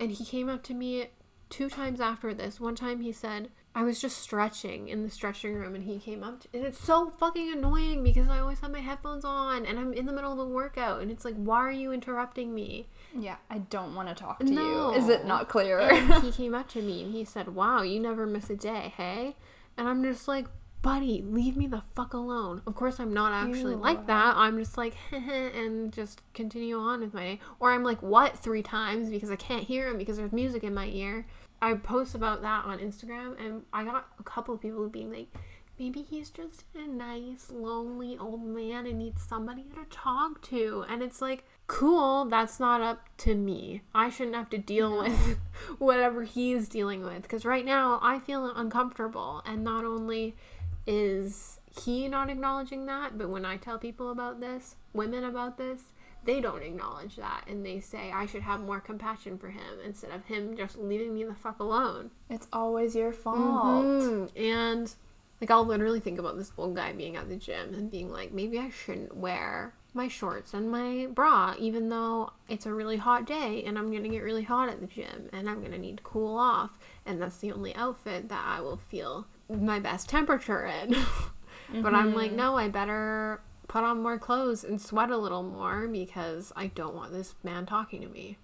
and he came up to me two times after this. One time he said, I was just stretching in the stretching room and he came up to, and it's so fucking annoying because I always have my headphones on and I'm in the middle of a workout and it's like, why are you interrupting me? Yeah, I don't want to talk to No. you. Is it not clear? He came up to me and he said, Wow, you never miss a day, hey? And I'm just like, Buddy, leave me the fuck alone. Of course, I'm not actually Ew. like that. I'm just like, and just continue on with my day. Or I'm like, What? three times because I can't hear him because there's music in my ear. I post about that on Instagram and I got a couple of people being like, Maybe he's just a nice, lonely old man and needs somebody to talk to. And it's like, cool, that's not up to me. I shouldn't have to deal with whatever he's dealing with. Because right now, I feel uncomfortable. And not only is he not acknowledging that, but when I tell people about this, women about this, they don't acknowledge that. And they say, I should have more compassion for him instead of him just leaving me the fuck alone. it's always your fault. Mhm. And like I'll literally think about this old guy being at the gym and being like, maybe I shouldn't wear my shorts and my bra, even though it's a really hot day and I'm gonna get really hot at the gym and I'm gonna need to cool off, and that's the only outfit that I will feel my best temperature in. But I'm like, mm-hmm. no, I better put on more clothes and sweat a little more because I don't want this man talking to me.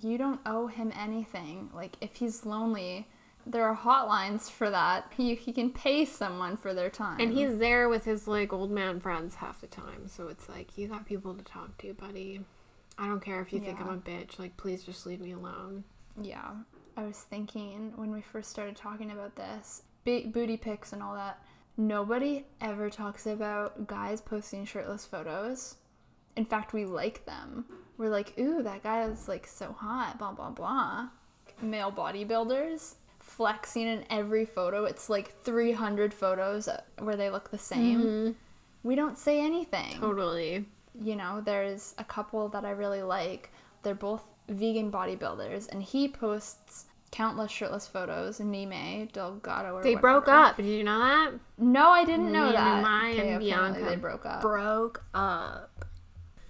You don't owe him anything. Like, if he's lonely, there are hotlines for that. He, he can pay someone for their time. And he's there with his like old man friends half the time. So it's like you got people to talk to, buddy. I don't care if you think I'm a bitch. Like please just leave me alone. Yeah. I was thinking when we first started talking about this, big booty pics and all that, nobody ever talks about guys posting shirtless photos. In fact, we like them. We're like, ooh, that guy is like so hot, blah, blah, blah. Male bodybuilders flexing in every photo. It's like 300 photos where they look the same. Mm-hmm. We don't say anything Totally. you know, there's a couple that I really like. They're both vegan bodybuilders, and he posts countless shirtless photos. Nimai Delgado. Or They broke up. Did you know that? No, I didn't know Nimai that. and Okay, apparently Bianca they broke up. Broke up.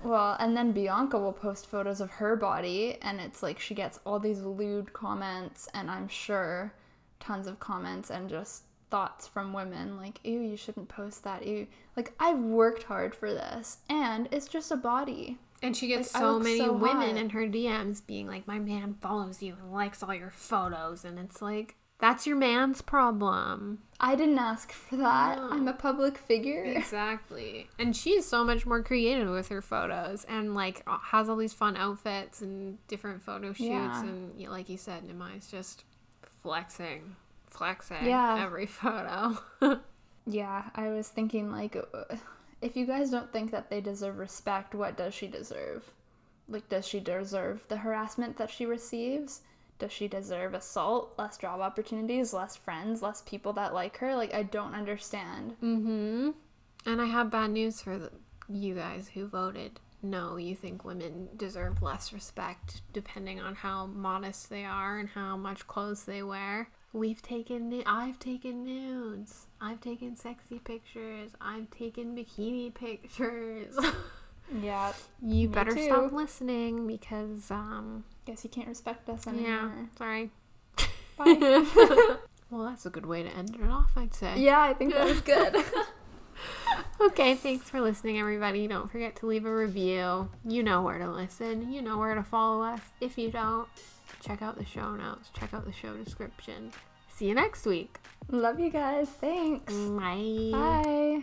well, and then Bianca will post photos of her body, and it's like she gets all these lewd comments, and I'm sure tons of comments and just thoughts from women like, ew, you shouldn't post that. Ew. Like, I've worked hard for this, and it's just a body. And she gets I so many so women hot. in her DMs being like, My man follows you and likes all your photos and it's like that's your man's problem. I didn't ask for that. No. I'm a public figure. Exactly. And she's so much more creative with her photos and like has all these fun outfits and different photo shoots Yeah. and like you said, Nimai's just flexing. Flexing Yeah. every photo. Yeah, I was thinking like uh, if you guys don't think that they deserve respect, what does she deserve? Like does she deserve the harassment that she receives? Does she deserve assault, less job opportunities, less friends, less people that like her? Like I don't understand. mm-hmm. And I have bad news for the, you guys who voted. No, you think women deserve less respect depending on how modest they are and how much clothes they wear. We've taken, I've taken nudes. I've taken sexy pictures. I've taken bikini pictures. Yeah. you better too. stop listening because um Guess you can't respect us yeah, anymore. sorry. Bye. Well, that's a good way to end it off, I'd say. yeah, I think that was good. Okay, thanks for listening, everybody. Don't forget to leave a review. You know where to listen. You know where to follow us. If you don't, check out the show notes. Check out the show description. See you next week. Love you guys. Thanks. Bye. Bye.